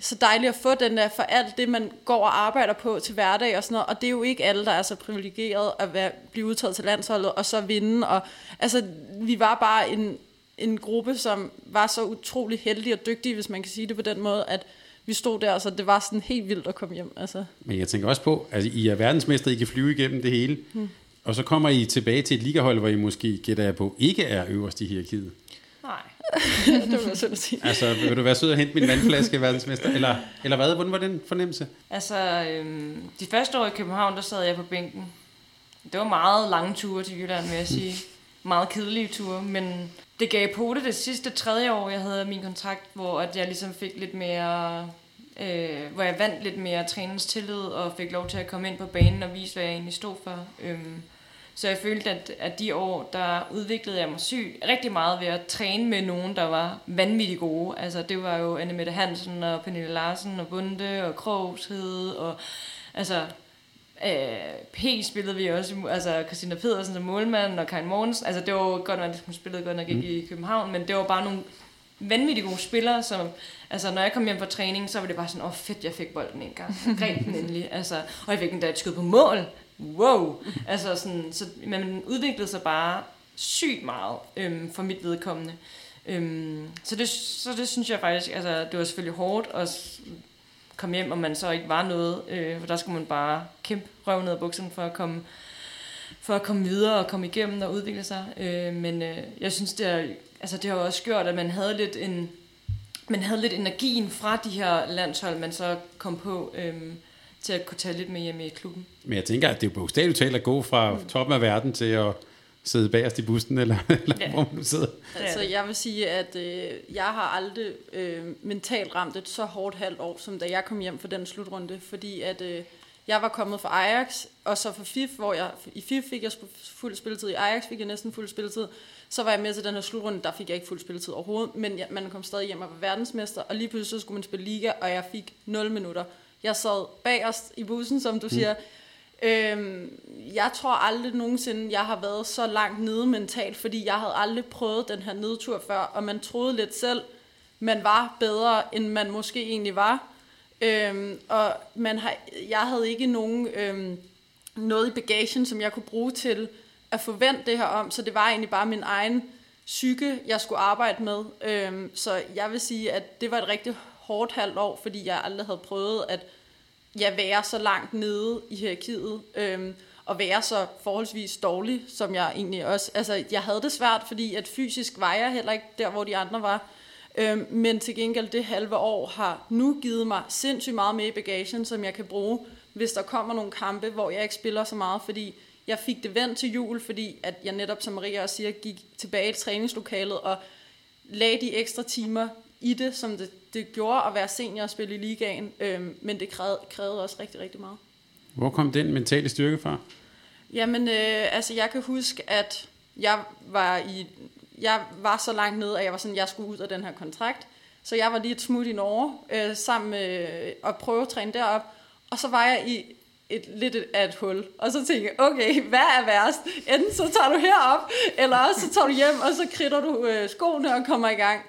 Speaker 3: så dejligt at få den der for alt det, man går og arbejder på til hverdag og sådan noget. Og det er jo ikke alle, der er så privilegeret at være, blive udtaget til landsholdet og så vinde. Og, altså, vi var bare en, en gruppe, som var så utrolig heldige og dygtige, hvis man kan sige det på den måde, at vi stod der, så det var sådan helt vildt at komme hjem. Altså.
Speaker 2: Men jeg tænker også på, at altså, I er verdensmester, I kan flyve igennem det hele. Hmm. Og så kommer I tilbage til et ligahold, hvor I måske, gætter jeg på, ikke er øverst i hierarkiet.
Speaker 3: Det var at sige.
Speaker 2: Altså, vil du være sød og hente min vandflaske, verdensmester? Eller, eller hvad? Hvordan var den fornemmelse?
Speaker 5: Altså, øhm, de første år i København, der sad jeg på bænken. Det var meget lange ture til Jylland, vil jeg sige. Meget kedelige ture, men det gav på det det sidste tredje år, jeg havde min kontrakt, hvor at jeg ligesom fik lidt mere... Øh, hvor jeg vandt lidt mere trænens tillid, og fik lov til at komme ind på banen og vise, hvad jeg egentlig stod for. Øhm, så jeg følte, at, at de år, der udviklede jeg mig syg rigtig meget ved at træne med nogen, der var vanvittigt gode. Altså det var jo Anne Mette Hansen og Pernille Larsen og Bunde og Krogshed og altså øh, P spillede vi også, altså Christina Pedersen som målmand og Karin Morgensen. Altså det var godt nok, hun spillede godt nok ikke mm. i København, men det var bare nogle vanvittigt gode spillere, som, altså når jeg kom hjem fra træning, så var det bare sådan, åh oh, fedt, jeg fik bolden en gang. Greb den endelig, altså, og jeg fik den der et skud på mål wow. altså sådan, så man udviklede sig bare sygt meget øhm, for mit vedkommende. Øhm, så, det, så det synes jeg faktisk, altså det var selvfølgelig hårdt at komme hjem, og man så ikke var noget, øh, for der skulle man bare kæmpe røven ned af bukserne for at komme for at komme videre og komme igennem og udvikle sig. Øh, men øh, jeg synes, det, er, altså, det har også gjort, at man havde lidt en, man havde lidt energien fra de her landshold, man så kom på. Øh, til at kunne tage lidt med hjem i klubben.
Speaker 2: Men jeg tænker, at det er jo bogstaveligt talt at gå fra mm. toppen af verden til at sidde bagerst i bussen, eller, eller ja. hvor man nu sidder.
Speaker 3: Altså, jeg vil sige, at øh, jeg har aldrig øh, mentalt ramt et så hårdt halvt år, som da jeg kom hjem for den slutrunde, fordi at øh, jeg var kommet fra Ajax, og så fra FIF, hvor jeg, i FIF fik jeg fuld spilletid, i Ajax fik jeg næsten fuld spilletid, så var jeg med til den her slutrunde, der fik jeg ikke fuld spilletid overhovedet, men ja, man kom stadig hjem og var verdensmester, og lige pludselig så skulle man spille liga, og jeg fik 0 minutter. Jeg sad bagerst i bussen, som du mm. siger. Øhm, jeg tror aldrig nogensinde, jeg har været så langt nede mentalt, fordi jeg havde aldrig prøvet den her nedtur før, og man troede lidt selv, man var bedre, end man måske egentlig var. Øhm, og man har, jeg havde ikke nogen øhm, noget i bagagen, som jeg kunne bruge til at forvente det her om, så det var egentlig bare min egen psyke, jeg skulle arbejde med. Øhm, så jeg vil sige, at det var et rigtig hårdt halvt år, fordi jeg aldrig havde prøvet at ja, være så langt nede i hierarkiet, øhm, og være så forholdsvis dårlig, som jeg egentlig også... Altså, jeg havde det svært, fordi at fysisk var jeg heller ikke der, hvor de andre var. Øhm, men til gengæld det halve år har nu givet mig sindssygt meget med i bagagen, som jeg kan bruge, hvis der kommer nogle kampe, hvor jeg ikke spiller så meget, fordi jeg fik det vendt til jul, fordi at jeg netop, som Maria også siger, gik tilbage til træningslokalet og lagde de ekstra timer i det, som det, det gjorde at være senior og spille i ligaen, øhm, men det krævede, krævede også rigtig, rigtig meget.
Speaker 2: Hvor kom den mentale styrke fra?
Speaker 3: Jamen, øh, altså jeg kan huske, at jeg var i jeg var så langt nede, at jeg var sådan, jeg skulle ud af den her kontrakt. Så jeg var lige et smut i Norge, øh, sammen med at prøve at træne derop. Og så var jeg i et, lidt af et hul. Og så tænkte jeg, okay, hvad er værst? Enten så tager du herop, eller også så tager du hjem, og så kridter du øh, skoene og kommer i gang.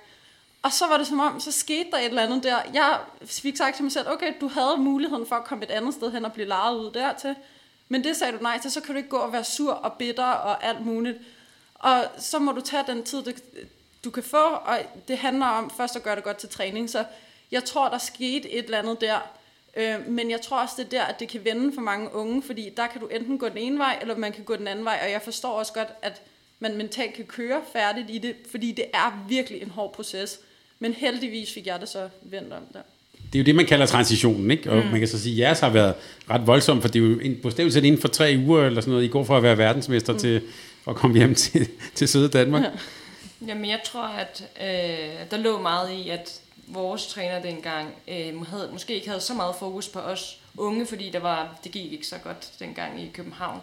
Speaker 3: Og så var det som om, så skete der et eller andet der. Jeg fik sagt til mig selv, okay, du havde muligheden for at komme et andet sted hen og blive lejet ud dertil. Men det sagde du nej til, så kan du ikke gå og være sur og bitter og alt muligt. Og så må du tage den tid, du, du kan få, og det handler om først at gøre det godt til træning. Så jeg tror, der skete et eller andet der. Øh, men jeg tror også, det er der, at det kan vende for mange unge, fordi der kan du enten gå den ene vej, eller man kan gå den anden vej. Og jeg forstår også godt, at man mentalt kan køre færdigt i det, fordi det er virkelig en hård proces. Men heldigvis fik jeg det så vendt om der.
Speaker 2: Det er jo det, man kalder transitionen, ikke? Og mm. man kan så sige, at jeres har været ret voldsomt, for det er jo en, bestemt set inden for tre uger eller sådan noget, I går fra at være verdensmester mm. til at komme hjem til, til søde Danmark. Ja.
Speaker 5: Jamen, jeg tror, at øh, der lå meget i, at vores træner dengang øh, havde, måske ikke havde så meget fokus på os unge, fordi der var, det gik ikke så godt dengang i København.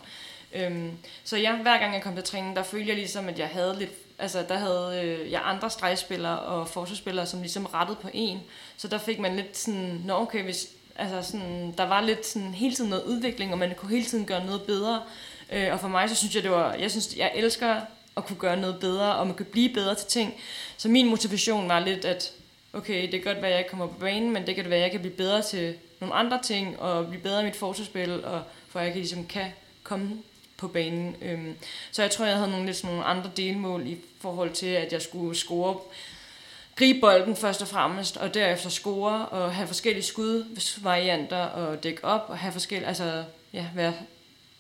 Speaker 5: Øhm, så jeg, hver gang jeg kom til træning, der følte jeg ligesom, at jeg havde lidt altså der havde øh, jeg andre stregspillere og forsvarsspillere, som ligesom rettede på en. Så der fik man lidt sådan, nå okay, hvis, altså sådan, der var lidt sådan hele tiden noget udvikling, og man kunne hele tiden gøre noget bedre. Øh, og for mig, så synes jeg, det var, jeg synes, jeg elsker at kunne gøre noget bedre, og man kan blive bedre til ting. Så min motivation var lidt, at okay, det kan godt være, at jeg ikke kommer på banen, men det kan det være, at jeg kan blive bedre til nogle andre ting, og blive bedre i mit forsvarsspil, og for at jeg kan, ligesom kan komme på banen. Øhm, så jeg tror, jeg havde nogle lidt sådan nogle andre delmål i forhold til, at jeg skulle score gribe bolden først og fremmest, og derefter score og have forskellige skudvarianter og dække op og have forskellige, altså ja, være,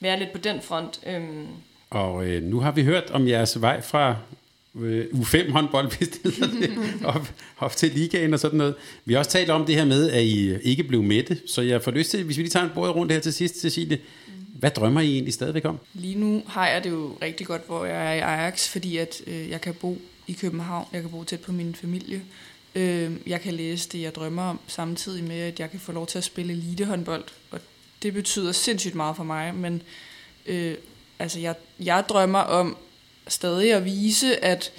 Speaker 5: være lidt på den front. Øhm.
Speaker 2: Og øh, nu har vi hørt om jeres vej fra øh, U5 håndbold, hvis det hedder det, op, op til ligaen og sådan noget. Vi har også talt om det her med, at I ikke blev mætte, så jeg får lyst til, hvis vi lige tager en bord rundt her til sidst, Cecilie, hvad drømmer I egentlig stadigvæk om?
Speaker 4: Lige nu har jeg det jo rigtig godt, hvor jeg er i Ajax, fordi at øh, jeg kan bo i København, jeg kan bo tæt på min familie, øh, jeg kan læse det, jeg drømmer om, samtidig med, at jeg kan få lov til at spille elitehåndbold, og det betyder sindssygt meget for mig, men øh, altså jeg, jeg drømmer om stadig at vise, at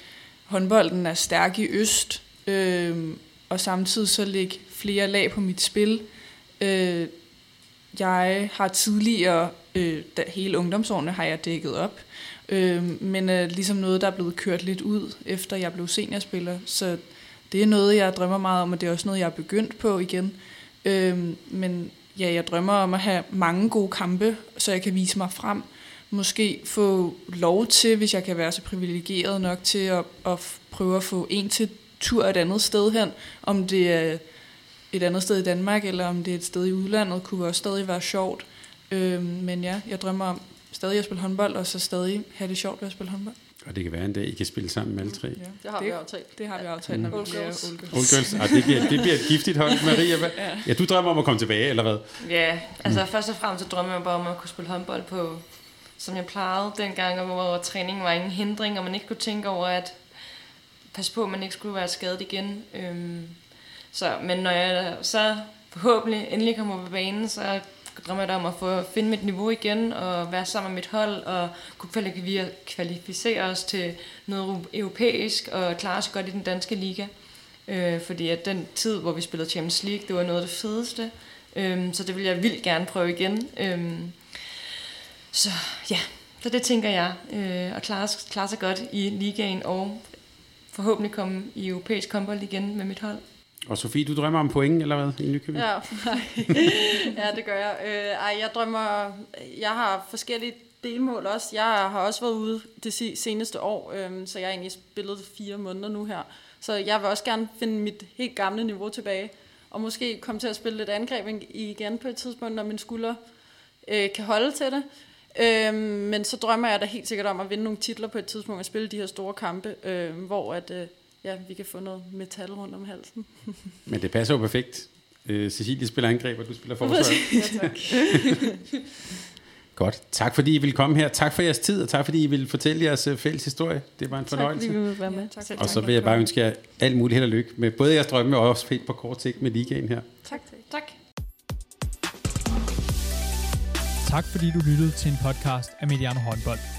Speaker 4: håndbolden er stærk i øst, øh, og samtidig så lægge flere lag på mit spil. Øh, jeg har tidligere, øh, da hele ungdomsårene har jeg dækket op, øh, men øh, ligesom noget, der er blevet kørt lidt ud, efter jeg blev seniorspiller. Så det er noget, jeg drømmer meget om, og det er også noget, jeg er begyndt på igen. Øh, men ja, jeg drømmer om at have mange gode kampe, så jeg kan vise mig frem. Måske få lov til, hvis jeg kan være så privilegeret nok til at, at prøve at få en til tur et andet sted hen, om det er et andet sted i Danmark, eller om det er et sted i udlandet, kunne også stadig være sjovt. Øh, men ja, jeg drømmer om stadig at spille håndbold, og så stadig have det sjovt ved at spille håndbold.
Speaker 2: Og det kan være en dag, I kan spille sammen med alle tre.
Speaker 3: Ja, det har
Speaker 4: det,
Speaker 3: vi aftalt.
Speaker 4: Det har vi aftalt, når vi bliver. Old Girls.
Speaker 2: Old Girls. Ah, det, bliver, det bliver et giftigt hold, Maria. Hvad? Ja, du drømmer om at komme tilbage, eller hvad?
Speaker 5: Ja, altså mm. først og fremmest så drømmer jeg bare om at kunne spille håndbold på, som jeg plejede dengang, hvor træningen var ingen hindring, og man ikke kunne tænke over, at passe på, at man ikke skulle være skadet igen. Øhm, så, men når jeg så forhåbentlig endelig kommer på banen, så drømmer jeg om at få finde mit niveau igen og være sammen med mit hold og kunne kvalificere os til noget europæisk og klare os godt i den danske liga. Øh, fordi at den tid, hvor vi spillede Champions League, det var noget af det fedeste. Øh, så det vil jeg vildt gerne prøve igen. Øh, så ja, så det tænker jeg. Øh, at klare, klare sig godt i ligaen og forhåbentlig komme i europæisk håndbold igen med mit hold.
Speaker 2: Og Sofie, du drømmer om point, eller hvad, i Nykøbing?
Speaker 3: Ja, ja det gør jeg. Øh, ej, jeg drømmer... Jeg har forskellige delmål også. Jeg har også været ude det seneste år, øh, så jeg har egentlig spillet fire måneder nu her. Så jeg vil også gerne finde mit helt gamle niveau tilbage, og måske komme til at spille lidt angreb igen på et tidspunkt, når min skulder øh, kan holde til det. Øh, men så drømmer jeg da helt sikkert om at vinde nogle titler på et tidspunkt og spille de her store kampe, øh, hvor at, øh, ja, vi kan få noget metal rundt om halsen.
Speaker 2: Men det passer jo perfekt. Øh, Cecilie spiller angreb, og du spiller forsvar.
Speaker 3: ja, tak.
Speaker 2: Godt. Tak fordi I ville komme her. Tak for jeres tid, og tak fordi I ville fortælle jeres øh, fælles historie. Det var en fornøjelse.
Speaker 3: Tak fordi vi være med. Tak, tak.
Speaker 2: Og så vil jeg bare ønske jer alt muligt held og lykke med både jeres drømme og også fedt på kort sigt med ligaen her.
Speaker 3: Tak.
Speaker 5: Tak.
Speaker 1: Tak fordi du lyttede til en podcast af Mediano Håndbold.